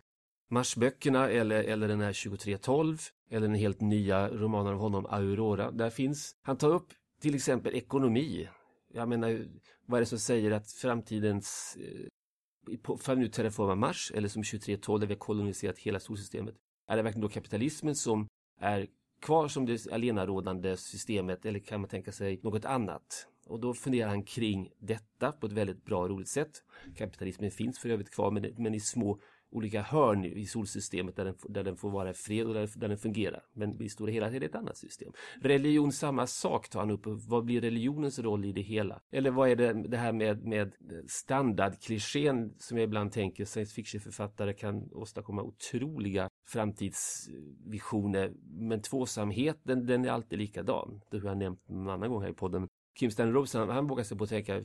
Marsböckerna eller, eller den här 2312 eller den helt nya romanen av honom Aurora. Där finns, han tar upp till exempel ekonomi. Jag menar, vad är det som säger att framtidens eh, för nu terraforma Mars eller som 2312 där vi har koloniserat hela solsystemet. Är det verkligen då kapitalismen som är kvar som det allenarådande systemet eller kan man tänka sig något annat? Och då funderar han kring detta på ett väldigt bra och roligt sätt. Kapitalismen finns för övrigt kvar men, men i små olika hörn i solsystemet där den, där den får vara i fred och där, där den fungerar. Men i stora hela är det ett annat system. Religion, samma sak tar han upp. Vad blir religionens roll i det hela? Eller vad är det, det här med, med standardklichén som jag ibland tänker science fiction-författare kan åstadkomma otroliga framtidsvisioner. Men tvåsamheten, den är alltid likadan. Det har jag nämnt en annan gång här i podden. Kim Stanley Robinson, han, han vågar sig på att tänka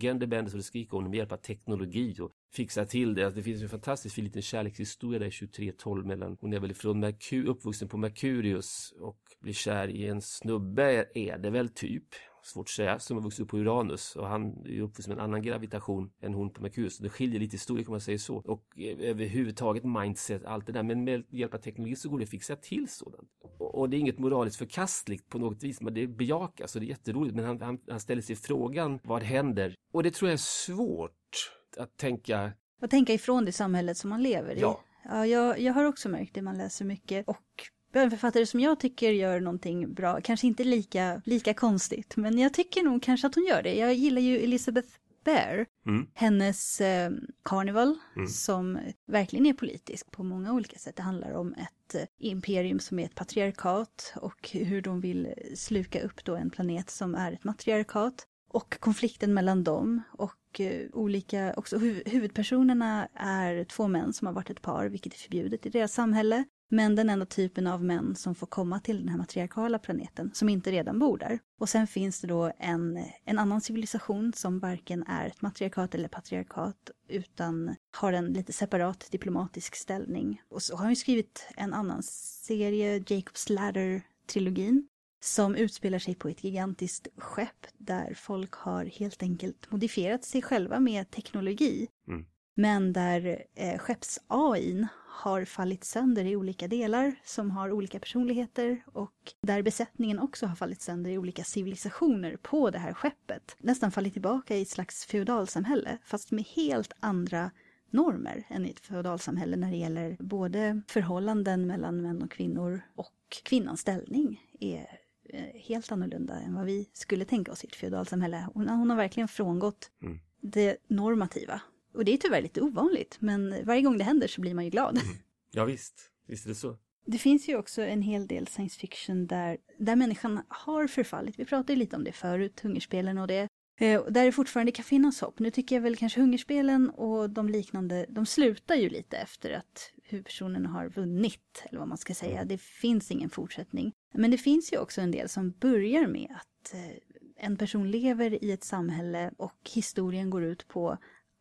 genderbender så det skriker om med hjälp av teknologi och fixa till det. Alltså, det finns en fantastisk fin liten kärlekshistoria där 2312 mellan, hon är väl från Merkur, uppvuxen på Merkurius och blir kär i en snubbe, är det väl typ svårt att säga, som har vuxit upp på Uranus och han är uppvuxen med en annan gravitation än hon på Merkurius. Det skiljer lite i storlek om man säger så. Och överhuvudtaget mindset, allt det där. Men med hjälp av teknologi så går det att fixa till sådant. Och det är inget moraliskt förkastligt på något vis, men det bejakas och det är jätteroligt. Men han, han, han ställer sig frågan, vad händer? Och det tror jag är svårt att tänka. Att tänka ifrån det samhället som man lever i. Ja. Ja, jag, jag har också märkt det, man läser mycket. Och bönförfattare som jag tycker gör någonting bra, kanske inte lika, lika konstigt, men jag tycker nog kanske att hon gör det. Jag gillar ju Elizabeth Bear, Mm. hennes eh, Carnival, Mm. som verkligen är politisk på många olika sätt. Det handlar om ett eh, imperium som är ett patriarkat och hur de vill sluka upp då en planet som är ett matriarkat. Och konflikten mellan dem och eh, olika, också hu- huvudpersonerna är två män som har varit ett par, vilket är förbjudet i deras samhälle. Men den enda typen av män som får komma till den här matriarkala planeten, som inte redan bor där. Och sen finns det då en, en annan civilisation som varken är ett matriarkat eller patriarkat, utan har en lite separat diplomatisk ställning. Och så har han ju skrivit en annan serie, Jacob's Ladder-trilogin, som utspelar sig på ett gigantiskt skepp där folk har helt enkelt modifierat sig själva med teknologi. Mm. Men där eh, skepps-AIn har fallit sönder i olika delar som har olika personligheter och där besättningen också har fallit sönder i olika civilisationer på det här skeppet. Nästan fallit tillbaka i ett slags feodalsamhälle fast med helt andra normer än i ett feodalsamhälle när det gäller både förhållanden mellan män och kvinnor och kvinnans ställning är eh, helt annorlunda än vad vi skulle tänka oss i ett feodalsamhälle. Hon, hon har verkligen frångått Mm. det normativa. Och det är tyvärr lite ovanligt, men varje gång det händer så blir man ju glad. Ja visst, visst är det så. Det finns ju också en hel del science fiction där, där människan har förfallit. Vi pratade lite om det förut, hungerspelen och det. Eh, Där det fortfarande kan finnas hopp. Nu tycker jag väl kanske hungerspelen och de liknande, de slutar ju lite efter att huvudpersonen har vunnit, eller vad man ska säga. Det finns ingen fortsättning. Men det finns ju också en del som börjar med att eh, en person lever i ett samhälle och historien går ut på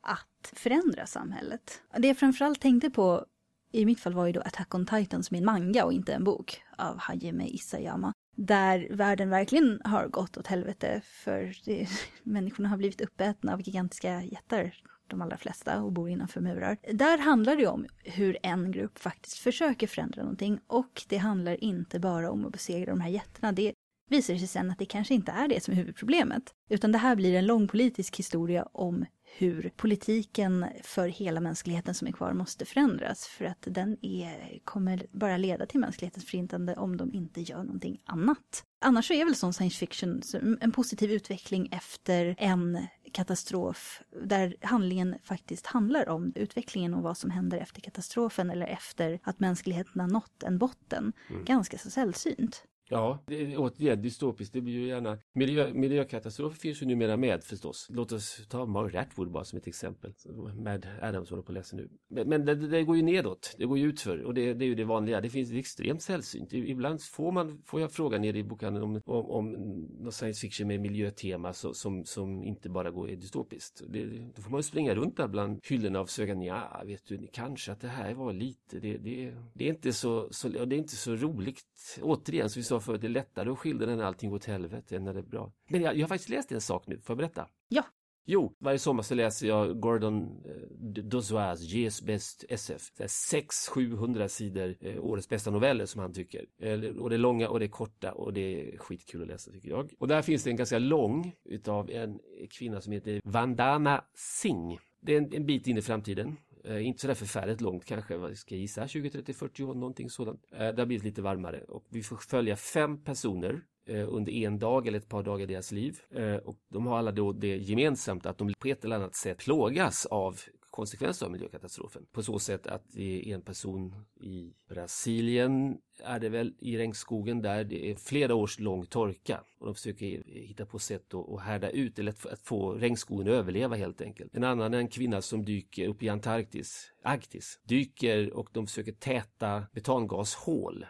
att förändra samhället. Det jag framförallt tänkte på i mitt fall var ju då Attack on Titan som en manga och inte en bok av Hajime Isayama. Där världen verkligen har gått åt helvete för det, människorna har blivit uppätna av gigantiska jättar, de allra flesta, och bor innanför murar. Där handlar det om hur en grupp faktiskt försöker förändra någonting och det handlar inte bara om att besegra de här jättarna. Det visar sig sen att det kanske inte är det som är huvudproblemet. Utan det här blir en lång politisk historia om hur politiken för hela mänskligheten som är kvar måste förändras. För att den är, kommer bara leda till mänsklighetens förintande om de inte gör någonting annat. Annars så är väl sån science fiction en positiv utveckling efter en katastrof där handlingen faktiskt handlar om utvecklingen och vad som händer efter katastrofen eller efter att mänskligheten har nått en botten. Ganska så sällsynt. Ja, det är återigen dystopiskt. Det blir ju gärna... Miljö, miljökatastrofer finns ju numera med förstås. Låt oss ta Margaret Atwood bara som ett exempel. Mad Adams håller på att läsa nu. Men, men det, det går ju nedåt. Det går ju utför. Och det, det är ju det vanliga. Det finns extremt sällsynt. Ibland får, man, får jag fråga nere i bokhandeln om, om, om någon science fiction med miljötema så, som, som inte bara går är dystopiskt. Det, då får man ju springa runt där bland hyllorna och försöka, ja, vet du, kanske att det här var lite, det, det, det är inte så, så, det är inte så roligt. Återigen, som vi sa förut, det är lättare att skildra när allting går åt helvete än när det är bra. Men jag, jag har faktiskt läst en sak nu, får jag berätta? Ja. Jo, varje sommar så läser jag Gordon eh, Dozois Ges bäst SF. 600-700 sidor eh, årets bästa noveller som han tycker. Eh, och det är långa och det är korta och det är skitkul att läsa tycker jag. Och där finns det en ganska lång utav en kvinna som heter Vandana Singh. Det är en, en bit in i framtiden. Eh, inte sådär förfärligt långt kanske, vad ska jag gissa, 20, 30, 40 år, någonting sådant. Eh, det har blivit lite varmare och vi får följa fem personer eh, under en dag eller ett par dagar i deras liv. Eh, och de har alla då det gemensamt att de på ett eller annat sätt plågas av konsekvenser av miljökatastrofen. På så sätt att det är en person i Brasilien är det väl i regnskogen där det är flera års lång torka och de försöker hitta på sätt att härda ut eller att få regnskogen att överleva helt enkelt. En annan är en kvinna som dyker upp i Antarktis, Arktis, dyker och de försöker täta metangashål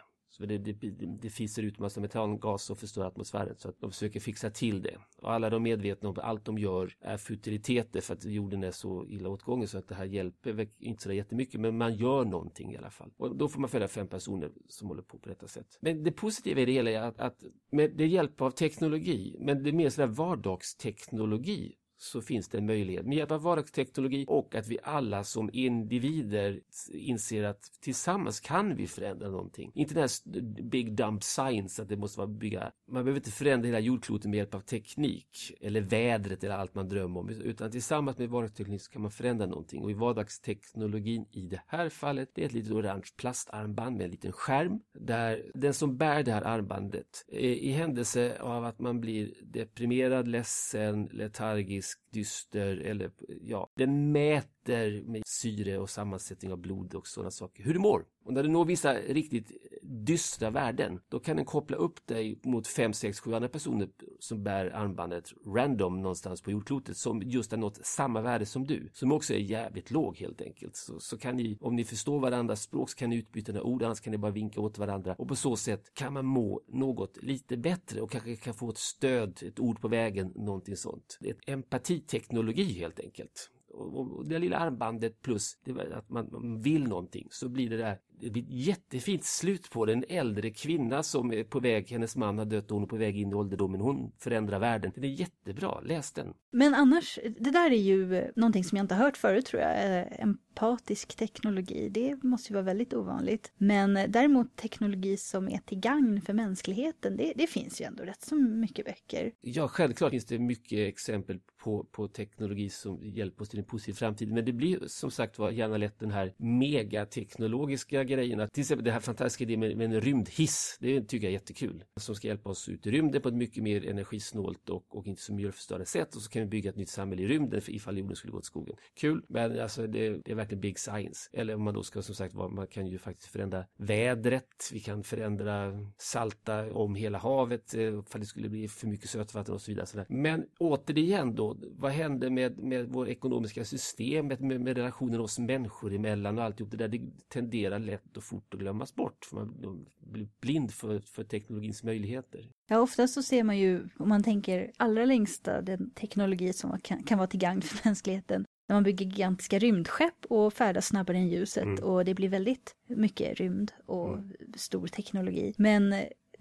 det, det, det fiser ut massa metangas och förstör atmosfären så att de försöker fixa till det. Och alla de är medvetna om att allt de gör är futiliteter för att jorden är så illa åtgången så att det här hjälper inte så jättemycket men man gör någonting i alla fall. Och då får man följa fem personer som håller på på detta sätt. Men det positiva i det hela är att, att med det hjälp av teknologi, men det är mer sådär vardagsteknologi så finns det en möjlighet med hjälp av vardagsteknologi och att vi alla som individer inser att tillsammans kan vi förändra någonting. Inte den här big dump science att det måste vara bygga. Man behöver inte förändra hela jordklotet med hjälp av teknik eller vädret eller allt man drömmer om utan tillsammans med vardagsteknik så kan man förändra någonting och i vardagsteknologin i det här fallet det är ett litet orange plastarmband med en liten skärm där den som bär det här armbandet i händelse av att man blir deprimerad, ledsen, letargisk hemsk, dyster eller ja, den mäter med syre och sammansättning av blod och sådana saker. Hur du mår. Och när du når vissa riktigt dystra värden, då kan den koppla upp dig mot fem, sex, sju andra personer som bär armbandet random någonstans på jordklotet som just har nått samma värde som du, som också är jävligt låg helt enkelt. Så, så kan ni, om ni förstår varandras språk, så kan ni utbyta några ord, annars kan ni bara vinka åt varandra och på så sätt kan man må något lite bättre och kanske kan få ett stöd, ett ord på vägen, någonting sånt. Det är ett empatiteknologi helt enkelt och det lilla armbandet plus att man, vill någonting så blir det där det blir ett jättefint slut på det. En äldre kvinna som är på väg, hennes man har dött och hon är på väg in i ålderdomen. Hon förändrar världen. Den är jättebra, läs den. Men annars, det där är ju någonting som jag inte har hört förut tror jag. Eh, empatisk teknologi, det måste ju vara väldigt ovanligt. Men däremot teknologi som är till gagn för mänskligheten, det, det finns ju ändå rätt så mycket böcker. Ja, självklart finns det mycket exempel på, på teknologi som hjälper oss till en positiv framtid. Men det blir som sagt var gärna lätt den här megateknologiska grejen. Till exempel det här fantastiska idén med, med en rymdhiss. Det tycker jag är jättekul. Som ska hjälpa oss ut i rymden på ett mycket mer energisnålt och, och inte så miljöförstörande sätt. Och så kan vi bygga ett nytt samhälle i rymden för ifall jorden skulle gå åt skogen. Kul, men alltså det, det är verkligen big science. Eller om man då ska som sagt vara, man kan ju faktiskt förändra vädret. Vi kan förändra salta om hela havet eh, ifall det skulle bli för mycket sötvatten och så vidare. Men återigen då, vad händer med, med vår ekonomiska system, med, med relationen oss människor emellan och alltihop det där. Det tenderar lätt och fort att glömmas bort. För man blir blind för, för teknologins möjligheter. Ja, oftast så ser man ju, om man tänker allra längsta, den teknologi som kan, kan vara till gagn för mänskligheten. När man bygger gigantiska rymdskepp och färdas snabbare än ljuset mm. och det blir väldigt mycket rymd och mm. stor teknologi. Men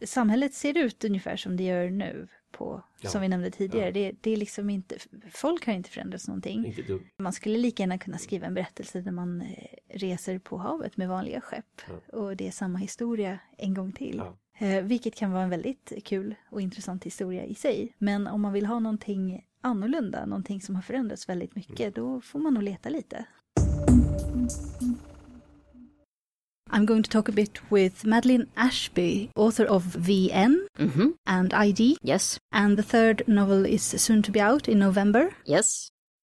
samhället ser ut ungefär som det gör nu på, ja. som vi nämnde tidigare. Ja. Det, det, är liksom inte, folk har inte förändrats någonting. Inte man skulle lika gärna kunna skriva en berättelse där man eh, reser på havet med vanliga skepp. Ja. Och det är samma historia en gång till. Eh, vilket kan vara en väldigt kul och intressant historia i sig. Men om man vill ha någonting annorlunda, någonting som har förändrats väldigt mycket, mm. då får man nog leta lite. I'm going to talk a bit with Madeline Ashby, author of VN mm-hmm. and ID. Yes. And the third novel is soon to be out in November. Yes.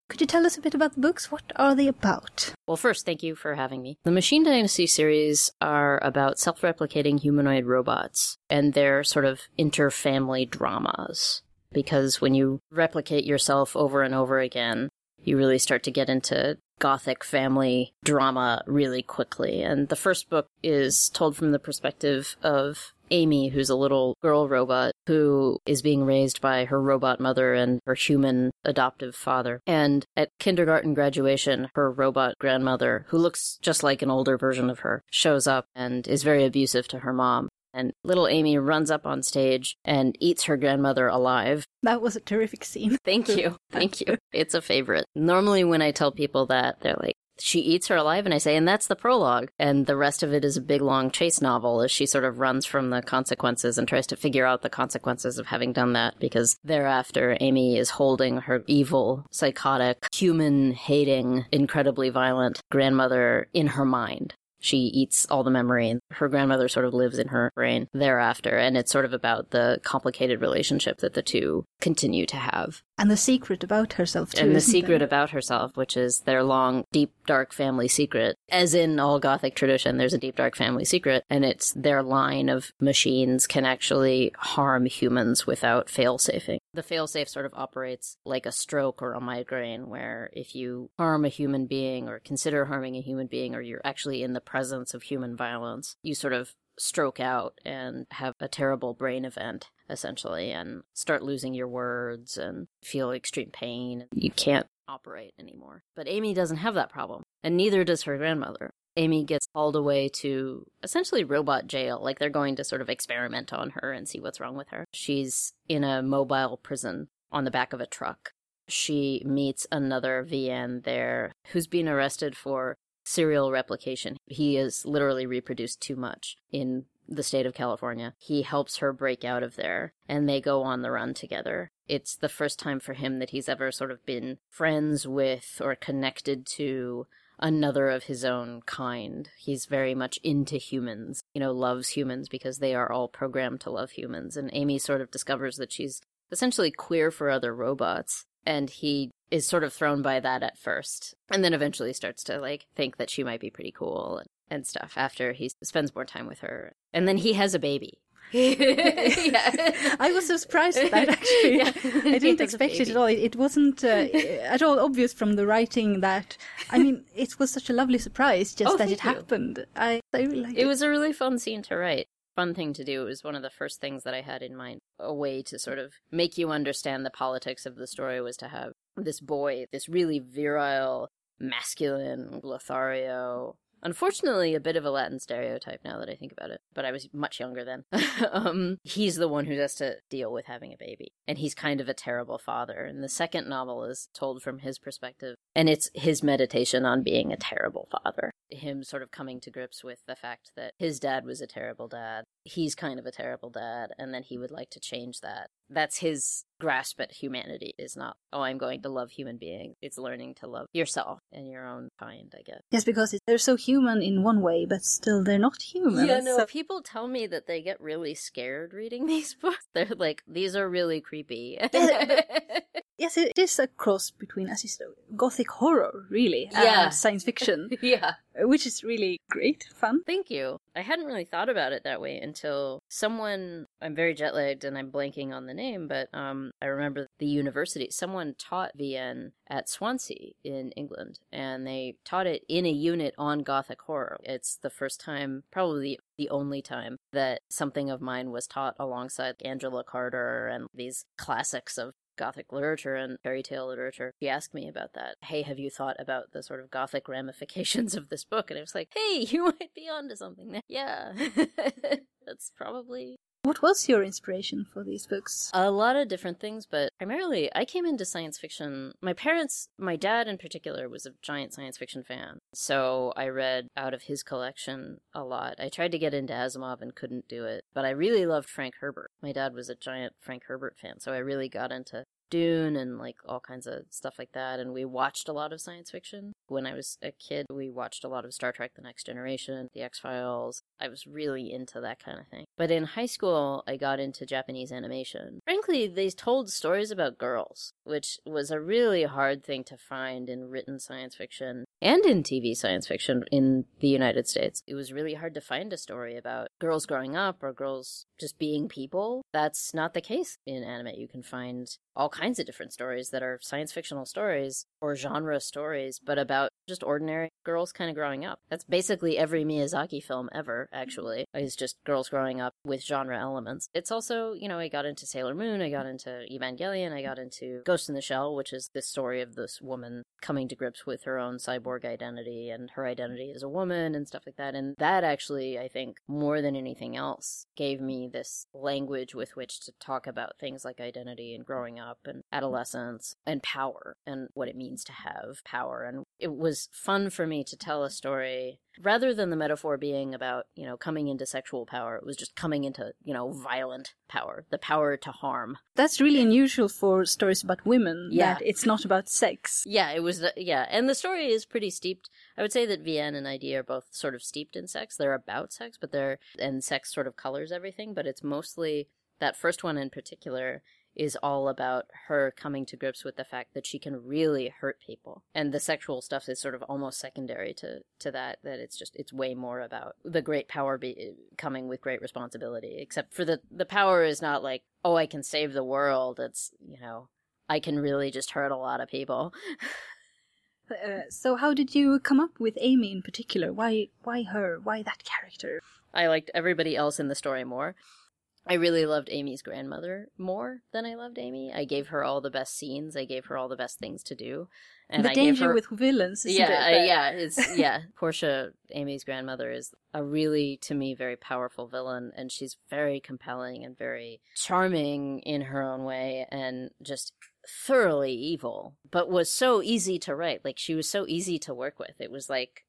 Could you tell us a bit about the books? What are they about? Well, first, thank you for having me. The Machine Dynasty series are about self replicating humanoid robots and their sort of inter-family dramas. Because when you replicate yourself over and over again, you really start to get into gothic family drama really quickly. And the first book is told from the perspective of Amy, who's a little girl robot who is being raised by her robot mother and her human adoptive father. And at kindergarten graduation, her robot grandmother, who looks just like an older version of her, shows up and is very abusive to her mom. And little Amy runs up on stage and eats her grandmother alive. That was a terrific scene. Thank you. Thank you. It's a favorite. Normally, when I tell people that, they're like, she eats her alive, and I say, and that's the prologue. And the rest of it is a big long chase novel as she sort of runs from the consequences and tries to figure out the consequences of having done that because thereafter Amy is holding her evil, psychotic, human hating, incredibly violent grandmother in her mind. She eats all the memory, and her grandmother sort of lives in her brain thereafter. And it's sort of about the complicated relationship that the two continue to have. And the secret about herself, too. and the secret there? about herself, which is their long, deep, dark family secret. As in all Gothic tradition, there's a deep, dark family secret, and it's their line of machines can actually harm humans without fail-safing. The fail-safe sort of operates like a stroke or a migraine, where if you harm a human being or consider harming a human being, or you're actually in the presence of human violence, you sort of stroke out and have a terrible brain event essentially and start losing your words and feel extreme pain. You can't operate anymore. But amy doesn't have that problem and neither does her grandmother amy gets hauled away to essentially robot jail like they're going to sort of experiment on her and see what's wrong with her she's in a mobile prison on the back of a truck she meets another VN there who's been arrested for serial replication. He is literally reproduced too much in the state of California. He helps her break out of there and they go on the run together. It's the first time for him that he's ever sort of been friends with or connected to another of his own kind. He's very much into humans, you know, loves humans because they are all programmed to love humans. And Amy sort of discovers that she's essentially queer for other robots. And he is sort of thrown by that at first. And then eventually starts to like think that she might be pretty cool and, and stuff after he spends more time with her. And then he has a baby. yeah. I was so surprised at that actually. Yeah. I didn't expect it at all. It, it wasn't uh, at all obvious from the writing that. I mean, it was such a lovely surprise just Oh, that it you. happened. I, I really liked It was a really fun scene to write. Fun thing to do. It was one of the first things that I had in mind. A way to sort of make you understand the politics of the story was to have this boy, this really virile, masculine Lothario. Unfortunately, a bit of a Latin stereotype now that I think about it, but I was much younger then. um, he's the one who has to deal with having a baby, and he's kind of a terrible father. And the second novel is told from his perspective, and it's his meditation on being a terrible father. Him sort of coming to grips with the fact that his dad was a terrible dad, he's kind of a terrible dad, and then he would like to change that. That's his grasp at humanity, is not, oh, I'm going to love human beings. It's learning to love yourself and your own kind, I guess. Yes, because they're so human in one way, but still they're not human. Yeah, no. So- People tell me that they get really scared reading these books. They're like, these are really creepy. Yes, it is a cross between, as you said, gothic horror, really, Yeah. and science fiction, yeah. which is really great fun. Thank you. I hadn't really thought about it that way until someone. I'm very jet lagged and I'm blanking on the name, but um, I remember the university. Someone taught VN at Swansea in England, and they taught it in a unit on Gothic horror. It's the first time, probably the only time, that something of mine was taught alongside Angela Carter and these classics of Gothic literature and fairy tale literature. He asked me about that. Hey, have you thought about the sort of Gothic ramifications of this book? And I was like, hey, you might be onto something there. Yeah. That's probably What was your inspiration for these books? a lot of different things, but primarily I came into science fiction. My parents, my dad in particular, was a giant science fiction fan. So I read out of his collection a lot. I tried to get into Asimov and couldn't do it, but I really loved Frank Herbert. My dad was a giant Frank Herbert fan, so I really got into Dune and like all kinds of stuff like that. And we watched a lot of science fiction. When I was a kid, we watched a lot of Star Trek The Next Generation, The X Files. I was really into that kind of thing. But in high school, I got into Japanese animation. Frankly, they told stories about girls, which was a really hard thing to find in written science fiction and in TV science fiction in the United States. It was really hard to find a story about girls growing up or girls just being people. That's not the case in anime. You can find all kinds of different stories that are science fictional stories or genre stories, but about just ordinary girls kind of growing up. That's basically every Miyazaki film ever, actually, is just girls growing up with genre elements. It's also, you know, I got into Sailor Moon, I got into Evangelion, I got into Ghost in the Shell, which is this story of this woman coming to grips with her own cyborg identity and her identity as a woman and stuff like that. And that actually, I think, more than anything else, gave me this language with which to talk about things like identity and growing up and adolescence and power and what it means to have power. And it was fun for me to tell a story rather than the metaphor being about, you know, coming into sexual power. It was just coming into, you know, violent power, the power to harm. That's really unusual for stories about women. Yeah. That it's not about sex. Yeah, it was, the, yeah. And the story is pretty steeped. I would say that Vienne and ID are both sort of steeped in sex. They're about sex, but they're, and sex sort of colors everything, but it's mostly, that first one in particular is all about her coming to grips with the fact that she can really hurt people. And the sexual stuff is sort of almost secondary to, to that, that it's just, it's way more about the great power be, coming with great responsibility. Except for the, the power is not like, oh, I can save the world. It's, you know, I can really just hurt a lot of people. Uh, so how did you come up with Amy in particular? Why why her? Why that character? I liked everybody else in the story more. I really loved Amy's grandmother more than I loved Amy. I gave her all the best scenes. I gave her all the best things to do. And the I danger gave her... with villains, yeah, it? uh, yeah, it's yeah. Portia, Amy's grandmother, is a really, to me, very powerful villain, and she's very compelling and very charming in her own way, and just thoroughly evil. But was so easy to write. Like she was so easy to work with. It was like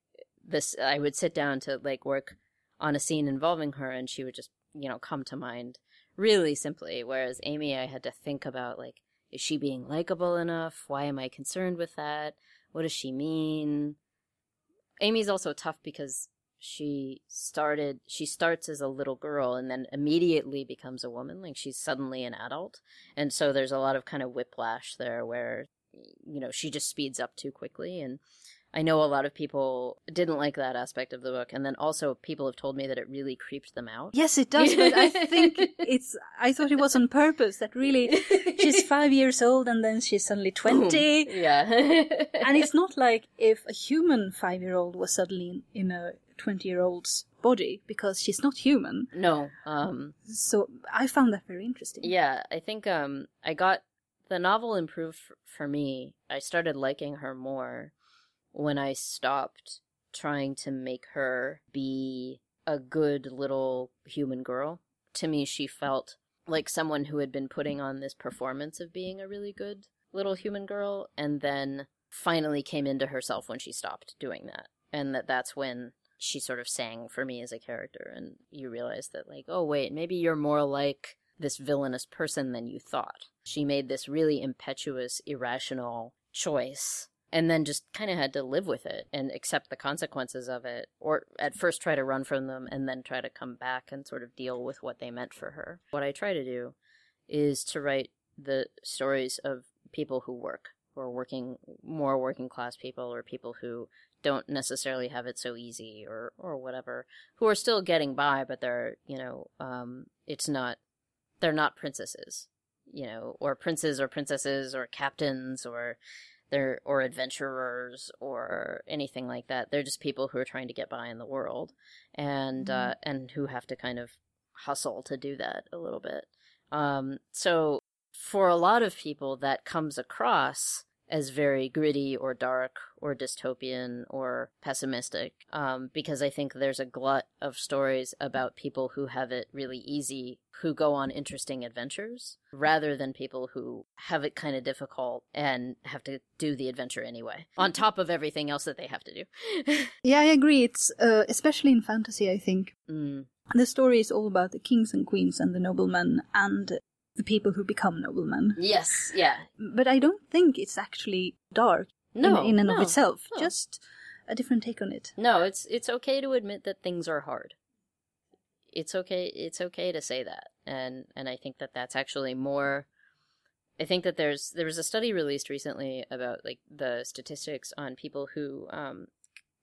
this. I would sit down to like work on a scene involving her, and she would just you know come to mind really simply. Whereas Amy, I had to think about like is she being likable enough? Why am I concerned with that? What does she mean? Amy's also tough because she started she starts as a little girl and then immediately becomes a woman like she's suddenly an adult and so there's a lot of kind of whiplash there where you know she just speeds up too quickly and I know a lot of people didn't like that aspect of the book, and then also people have told me that it really creeped them out. Yes, it does, but I think it's. I thought it was on purpose. That really, she's five years old and then she's suddenly twenty, Yeah. and it's not like if a human five-year-old was suddenly in, a twenty-year-old's body because she's not human. no. Um. So I found that very interesting. Yeah, I think um I got the novel improved f- for me. I started liking her more when I stopped trying to make her be a good little human girl. To me, she felt like someone who had been putting on this performance of being a really good little human girl and then finally came into herself when she stopped doing that. And that that's when she sort of sang for me as a character and you realize that like, oh wait, maybe you're more like this villainous person than you thought. She made this really impetuous, irrational choice and then just kind of had to live with it and accept the consequences of it or at first try to run from them and then try to come back and sort of deal with what they meant for her. What i try to do is to write the stories of people who work who are working more working class people or people who don't necessarily have it so easy or or whatever who are still getting by but they're you know um it's not they're not princesses you know or princes or princesses or captains or they're or adventurers or anything like that. They're just people who are trying to get by in the world, and uh, and who have to kind of hustle to do that a little bit. Um, so for a lot of people, that comes across as very gritty or dark or dystopian or pessimistic um, because I think there's a glut of stories about people who have it really easy, who go on interesting adventures, rather than people who have it kind of difficult and have to do the adventure anyway, on top of everything else that they have to do. Yeah, I agree. It's uh, especially in fantasy. I think mm. the story is all about the kings and queens and the noblemen and the people who become noblemen. Yes, yeah. But I don't think it's actually dark No, in, in and no, of itself. no. Just a different take on it. No, it's it's okay to admit that things are hard. It's okay it's okay to say that. And and I think that that's actually more I think that there's there was a study released recently about like the statistics on people who um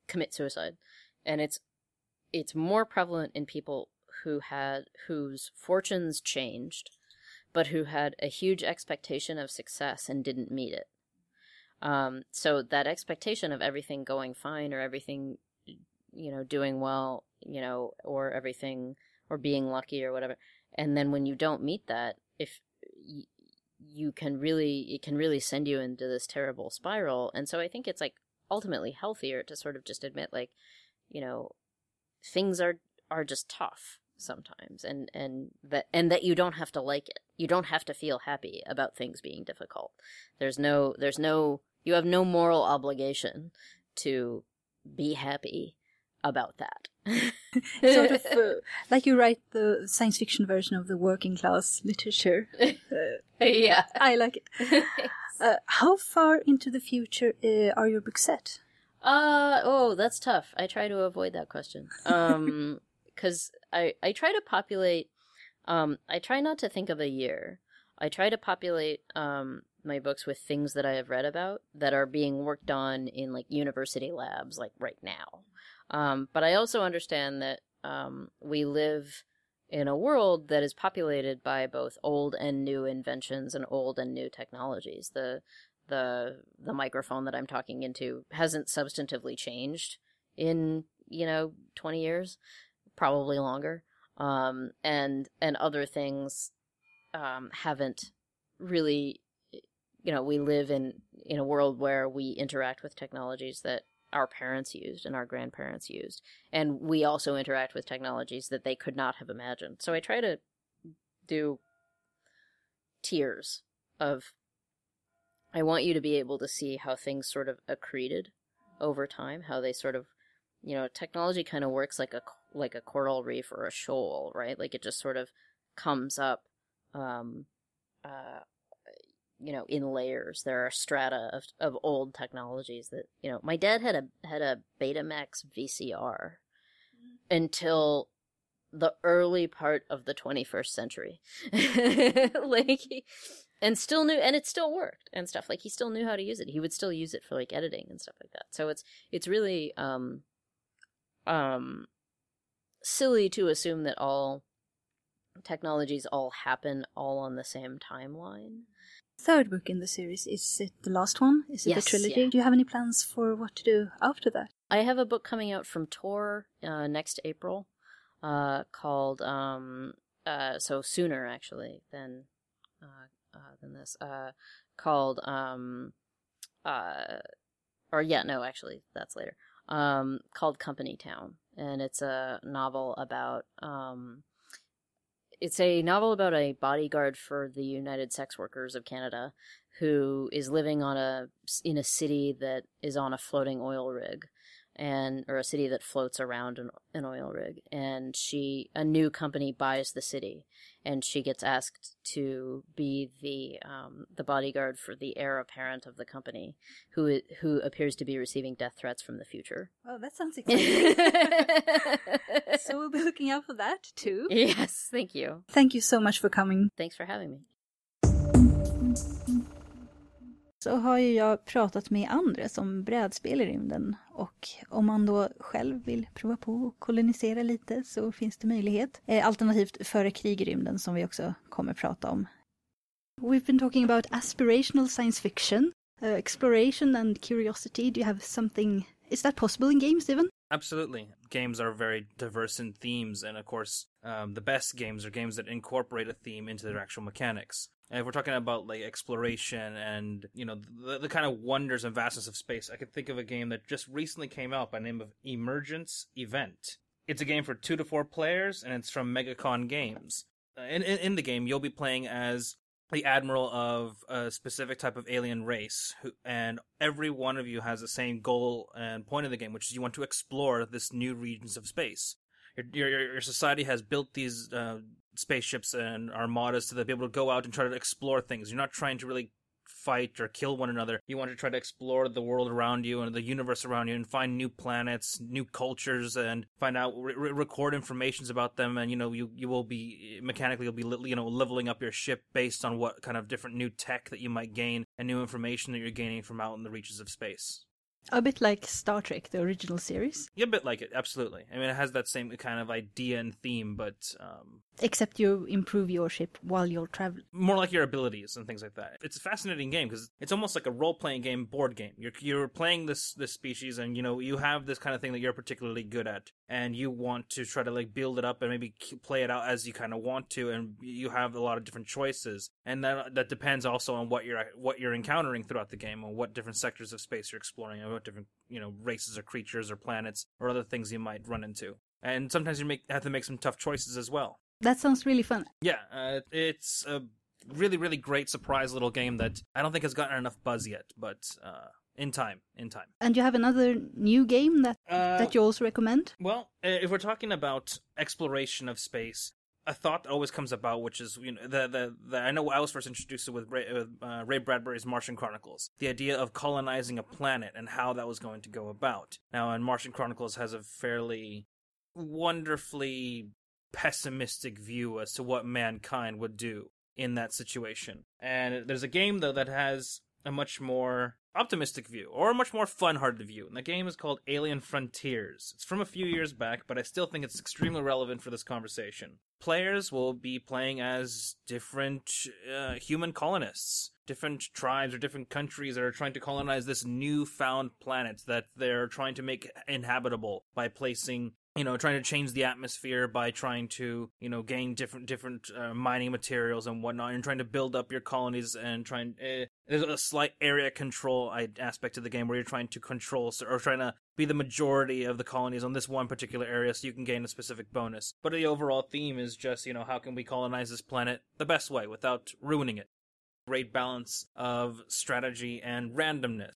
commit suicide and it's it's more prevalent in people who had whose fortunes changed but who had a huge expectation of success and didn't meet it. Um, so that expectation of everything going fine or everything, you know, doing well, you know, or everything or being lucky or whatever, and then when you don't meet that, if y- you can really, it can really send you into this terrible spiral. And so I think it's like ultimately healthier to sort of just admit, like, you know, things are are just tough sometimes and and that and that you don't have to like it you don't have to feel happy about things being difficult. There's no there's no you have no moral obligation to be happy about that. sort of uh, like you write the science fiction version of the working class literature. yeah. I like it. Uh, how far into the future uh, are your books set? Uh oh, that's tough. I try to avoid that question. Um cuz I I try to populate um I try not to think of a year. I try to populate um my books with things that I have read about that are being worked on in like university labs like right now. Um but I also understand that um we live in a world that is populated by both old and new inventions and old and new technologies. The the the microphone that I'm talking into hasn't substantively changed in you know 20 years, probably longer. Um, and and other things um, haven't really. You know, we live in in a world where we interact with technologies that our parents used and our grandparents used, and we also interact with technologies that they could not have imagined. So I try to do tiers of I want you to be able to see how things sort of accreted over time, how they sort of, you know, technology kind of works like a like a coral reef or a shoal, right? Like it just sort of comes up, um, uh, you know, in layers. There are strata of of old technologies that you know. My dad had a had a Betamax VCR until the early part of the 21st century. like he, and still knew and it still worked and stuff like he still knew how to use it he would still use it for like editing and stuff like that so it's it's really um um silly to assume that all technologies all happen all on the same timeline Third book in the series is it the last one? Is it Yes, a trilogy? yeah. Do you have any plans for what to do after that? i have a book coming out from tor uh, next april uh called um uh so sooner actually than uh, uh than this uh called um uh or yeah no actually that's later um called company town and it's a novel about um it's a novel about a bodyguard for the united sex workers of canada who is living on a in a city that is on a floating oil rig and or a city that floats around an, an oil rig and she a new company buys the city and she gets asked to be the um, the bodyguard for the heir apparent of the company who who appears to be receiving death threats from the future Oh, that sounds exciting. so we'll be looking out for that too. yes thank you Thank you so much for coming. thanks for having me Så har ju jag pratat med andra som brädspel i rymden och om man då själv vill prova på att kolonisera lite så finns det möjlighet. Eh, alternativt före krig i rymden som vi också kommer prata om. We've been talking about aspirational science fiction, uh, exploration and curiosity. Do you have something, is that possible in games even? Absolutely. Games are very diverse in themes, and of course, um, the best games are games that incorporate a theme into their actual mechanics. And if we're talking about like exploration and you know the, the kind of wonders and vastness of space, I could think of a game that just recently came out by name of Emergence Event. It's a game for two to four players, and it's from Megacon Games. Uh, In, in in the game, you'll be playing as the admiral of a specific type of alien race, who, and every one of you has the same goal and point of the game, which is you want to explore this new regions of space. Your your, your society has built these uh, spaceships and armadas to be able to go out and try to explore things. You're not trying to really fight or kill one another. You want to try to explore the world around you and the universe around you and find new planets, new cultures, and find out, re- re- record informations about them. And you know, you you will be mechanically you'll be you know leveling up your ship based on what kind of different new tech that you might gain and new information that you're gaining from out in the reaches of space. A bit like Star Trek, the original series. Yeah, a bit like it, absolutely. I mean, it has that same kind of idea and theme, but um, Except you improve your ship while you're traveling. more like your abilities and things like that. It's a fascinating game because it's almost like a role playing game board game. You're you're playing this this species and you know you have this kind of thing that you're particularly good at and you want to try to like build it up and maybe play it out as you kind of want to and you have a lot of different choices and that that depends also on what you're what you're encountering throughout the game and what different sectors of space you're exploring and what different you know races or creatures or planets or other things you might run into. And sometimes you make have to make some tough choices as well. That sounds really fun. Yeah, uh, it's a really, really great surprise little game that I don't think has gotten enough buzz yet, but uh, in time, in time. And you have another new game that Uh, that you also recommend? Well, uh, if we're talking about exploration of space, a thought that always comes about, which is you know the the, the I know I was first introduced to with Ray, with, uh, Ray Bradbury's Martian Chronicles, the idea of colonizing a planet and how that was going to go about. Now, and Martian Chronicles has a fairly wonderfully pessimistic view as to what mankind would do in that situation. And there's a game though that has a much more optimistic view or a much more fun-hearted view. And the game is called Alien Frontiers. It's from a few years back, but I still think it's extremely relevant for this conversation. Players will be playing as different uh, human colonists, different tribes or different countries that are trying to colonize this newfound planet that they're trying to make inhabitable by placing you know trying to change the atmosphere by trying to you know gain different different uh, mining materials and whatnot and trying to build up your colonies and trying uh, there's a slight area control aspect of the game where you're trying to control or trying to be the majority of the colonies on this one particular area so you can gain a specific bonus. But the overall theme is just you know how can we colonize this planet the best way without ruining it? Great balance of strategy and randomness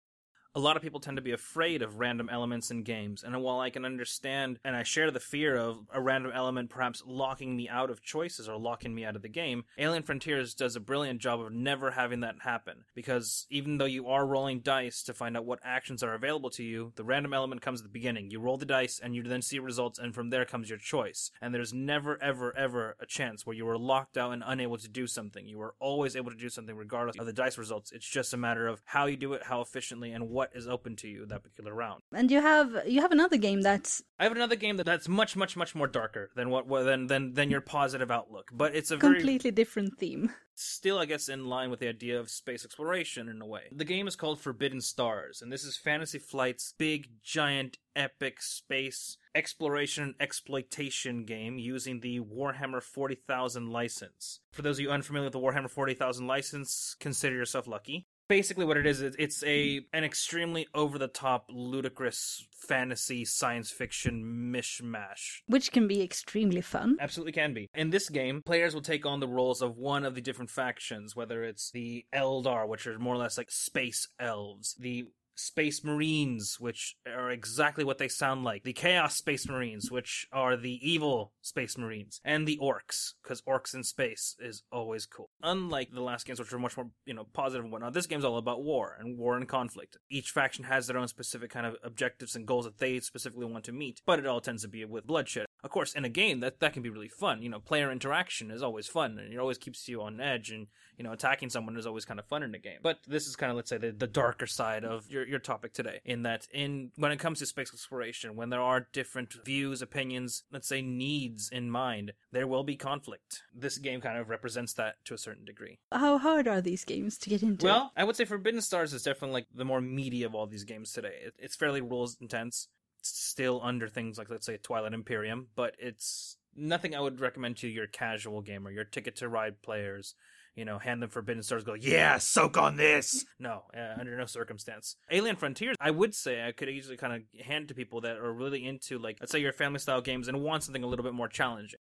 a lot of people tend to be afraid of random elements in games, and while I can understand and I share the fear of a random element perhaps locking me out of choices or locking me out of the game, Alien Frontiers does a brilliant job of never having that happen. Because even though you are rolling dice to find out what actions are available to you, the random element comes at the beginning. You roll the dice and you then see results, and from there comes your choice. And there's never, ever, ever a chance where you are locked out and unable to do something. You are always able to do something regardless of the dice results. It's just a matter of how you do it, how efficiently, and what what is open to you that particular round. And you have you have another game that's I have another game that, that's much much much more darker than what than than than your positive outlook, but it's a very completely different theme. still I guess in line with the idea of space exploration in a way. The game is called Forbidden Stars, and this is Fantasy Flight's big giant epic space exploration exploitation game using the Warhammer 40,000 license. For those of you unfamiliar with the Warhammer 40,000 license, consider yourself lucky basically what it is mm-hmm. it's a mm-hmm. an extremely over the top ludicrous fantasy science fiction mishmash. Which can be extremely fun. absolutely can be. In this game players will take on the roles of one of the different factions whether it's the eldar which are more or less like space elves the Space Marines, which are exactly what they sound like. The Chaos Space Marines, which are the evil Space Marines. And the Orcs, because Orcs in space is always cool. Unlike the last games, which are much more, you know, positive and whatnot, this game's all about war and war and conflict. Each faction has their own specific kind of objectives and goals that they specifically want to meet, but it all tends to be with bloodshed. Of course, in a game, that, that can be really fun. You know, player interaction is always fun, and it always keeps you on edge, and, you know, attacking someone is always kind of fun in a game. But this is kind of, let's say, the, the darker side of your, your topic today, in that in when it comes to space exploration, when there are different views, opinions, let's say needs in mind, there will be conflict. This game kind of represents that to a certain degree. How hard are these games to get into? Well, I would say Forbidden Stars is definitely like the more meaty of all these games today. It, it's fairly rules intense. Still under things like let's say Twilight Imperium, but it's nothing I would recommend to your casual gamer, your ticket to ride players. You know, hand them Forbidden Stars, go, yeah, soak on this. No, uh, under no circumstance. Alien Frontiers, I would say I could easily kind of hand to people that are really into like, let's say your family style games and want something a little bit more challenging.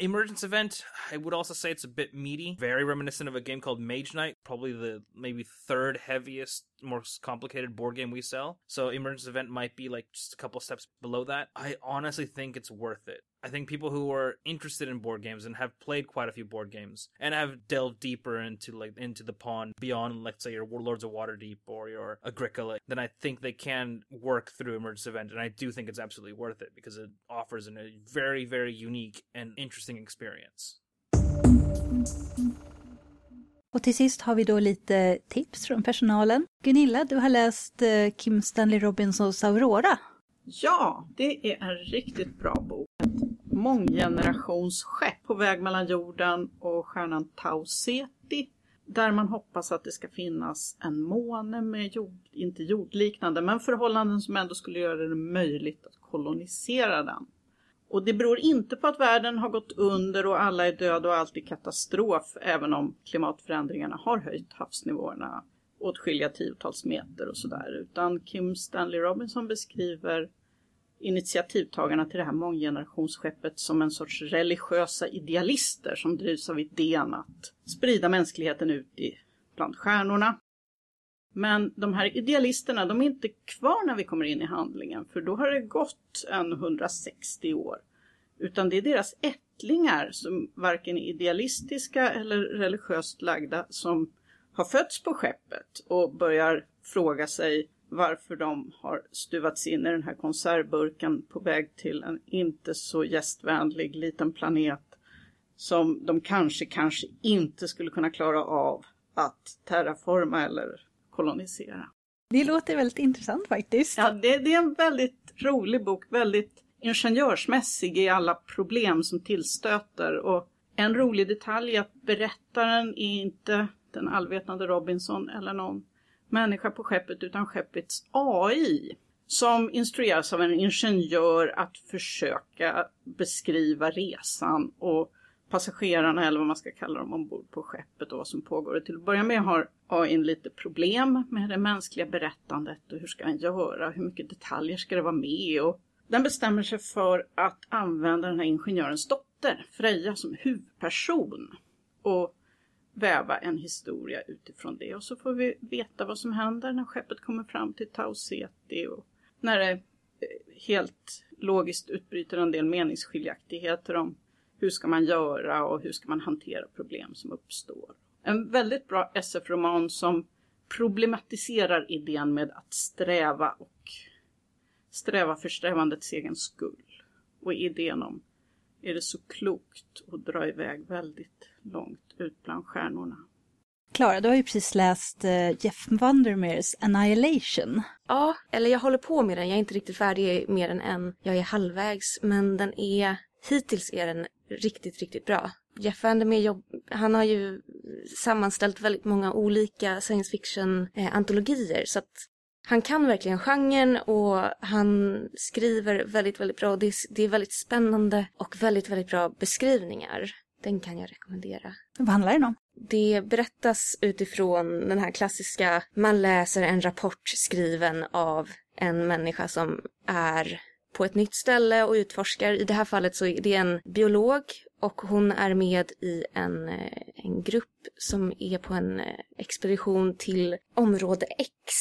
Emergence Event, I would also say it's a bit meaty, very reminiscent of a game called Mage Knight, probably the maybe third heaviest, most complicated board game we sell. So Emergence Event might be like just a couple steps below that. I honestly think it's worth it. I think people who are interested in board games and have played quite a few board games and have delved deeper into like into the pond beyond, let's say, your Lords of Waterdeep or your Agricola, then I think they can work through Emergence Event, and I do think it's absolutely worth it because it offers an, a very, very unique and interesting experience. Och till sist har vi då lite tips från personalen. Gunilla, du har läst eh, Kim Stanley Robinsons Aurora. Ja, det är en riktigt bra bok. Månggenerationsskepp på väg mellan jorden och stjärnan Tau Ceti. Där man hoppas att det ska finnas en måne med jord, inte jordliknande, men förhållanden som ändå skulle göra det möjligt att kolonisera den. Och det beror inte på att världen har gått under och alla är döda och allt är katastrof, även om klimatförändringarna har höjt havsnivåerna åtskilliga tiotals meter och sådär. Utan Kim Stanley Robinson beskriver initiativtagarna till det här månggenerationsskeppet som en sorts religiösa idealister som drivs av idén att sprida mänskligheten ut i, bland stjärnorna. Men de här idealisterna, de är inte kvar när vi kommer in i handlingen, för då har det gått en 160 år. Utan det är deras ättlingar som varken är idealistiska eller religiöst lagda som har fötts på skeppet och börjar fråga sig varför de har stuvats in i den här konservburken på väg till en inte så gästvänlig liten planet som de kanske, kanske inte skulle kunna klara av att terraforma eller kolonisera. Det låter väldigt intressant faktiskt. Ja, det, det är en väldigt rolig bok, väldigt ingenjörsmässig i alla problem som tillstöter och en rolig detalj är att berättaren är inte den allvetande Robinson eller någon människa på skeppet utan skeppets AI som instrueras av en ingenjör att försöka beskriva resan och passagerarna eller vad man ska kalla dem ombord på skeppet och vad som pågår. Och till att börja med har AI lite problem med det mänskliga berättandet och hur ska den göra, hur mycket detaljer ska det vara med? Och den bestämmer sig för att använda den här ingenjörens dotter, Freja, som huvudperson. Och väva en historia utifrån det. Och så får vi veta vad som händer när skeppet kommer fram till Tau Ceti och när det eh, helt logiskt utbryter en del meningsskiljaktigheter om hur ska man göra och hur ska man hantera problem som uppstår. En väldigt bra SF-roman som problematiserar idén med att sträva och sträva för strävandets egen skull. Och idén om är det så klokt att dra iväg väldigt långt ut bland stjärnorna. Klara, du har ju precis läst uh, Jeff Vandermeers Annihilation. Ja, eller jag håller på med den. Jag är inte riktigt färdig mer än en. Jag är halvvägs, men den är... Hittills är den riktigt, riktigt bra. Jeff Vandermeer jobb, han har ju sammanställt väldigt många olika science fiction-antologier. Eh, så att han kan verkligen genren och han skriver väldigt, väldigt bra. Det är, det är väldigt spännande och väldigt, väldigt bra beskrivningar. Den kan jag rekommendera. Vad handlar den om? Det berättas utifrån den här klassiska, man läser en rapport skriven av en människa som är på ett nytt ställe och utforskar. I det här fallet så är det en biolog och hon är med i en, eh, en grupp som är på en eh, expedition till område X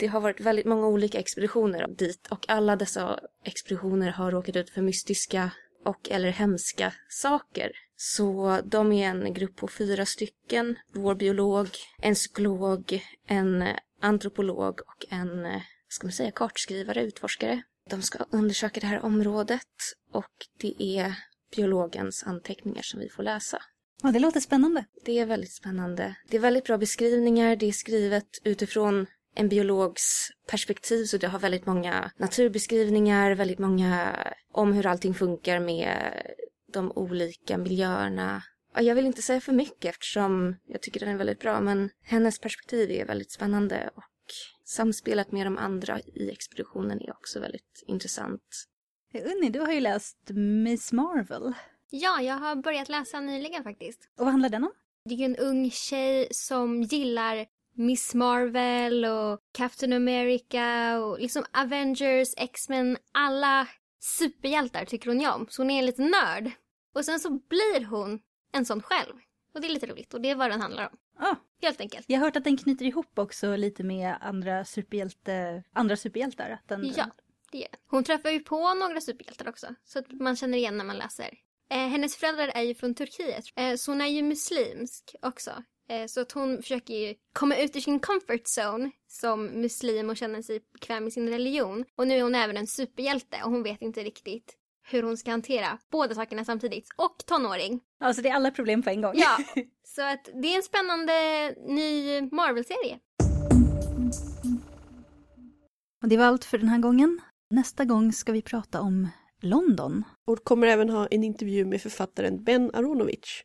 det har varit väldigt många olika expeditioner dit och alla dessa expeditioner har råkat ut för mystiska och eller hemska saker. Så de är en grupp på fyra stycken. Vår biolog, en psykolog, en antropolog och en, ska man säga, kartskrivare, utforskare. De ska undersöka det här området och det är biologens anteckningar som vi får läsa. Ja, det låter spännande. Det är väldigt spännande. Det är väldigt bra beskrivningar. Det är skrivet utifrån en biologs perspektiv så det har väldigt många naturbeskrivningar, väldigt många om hur allting funkar med de olika miljöerna. Jag vill inte säga för mycket eftersom jag tycker den är väldigt bra men hennes perspektiv är väldigt spännande och samspelet med de andra i expeditionen är också väldigt intressant. Unni, du har ju läst Miss Marvel. Ja, jag har börjat läsa nyligen faktiskt. Och vad handlar den om? Det är en ung tjej som gillar Miss Marvel och Captain America och liksom Avengers, X-Men, alla superhjältar tycker hon ju om. Så hon är en liten nörd. Och sen så blir hon en sån själv. Och det är lite roligt och det är vad den handlar om. Ah. Helt enkelt. Jag har hört att den knyter ihop också lite med andra, superhjälte, andra superhjältar. Att den... Ja, det gör Hon träffar ju på några superhjältar också. Så att man känner igen när man läser. Eh, hennes föräldrar är ju från Turkiet. Eh, så hon är ju muslimsk också. Eh, så att hon försöker ju komma ut ur sin comfort zone som muslim och känna sig bekväm i sin religion. Och nu är hon även en superhjälte och hon vet inte riktigt hur hon ska hantera båda sakerna samtidigt. Och tonåring. Alltså det är alla problem på en gång. Ja, så att det är en spännande ny Marvel-serie. Och det var allt för den här gången. Nästa gång ska vi prata om London. Och kommer även ha en intervju med författaren Ben Aronovich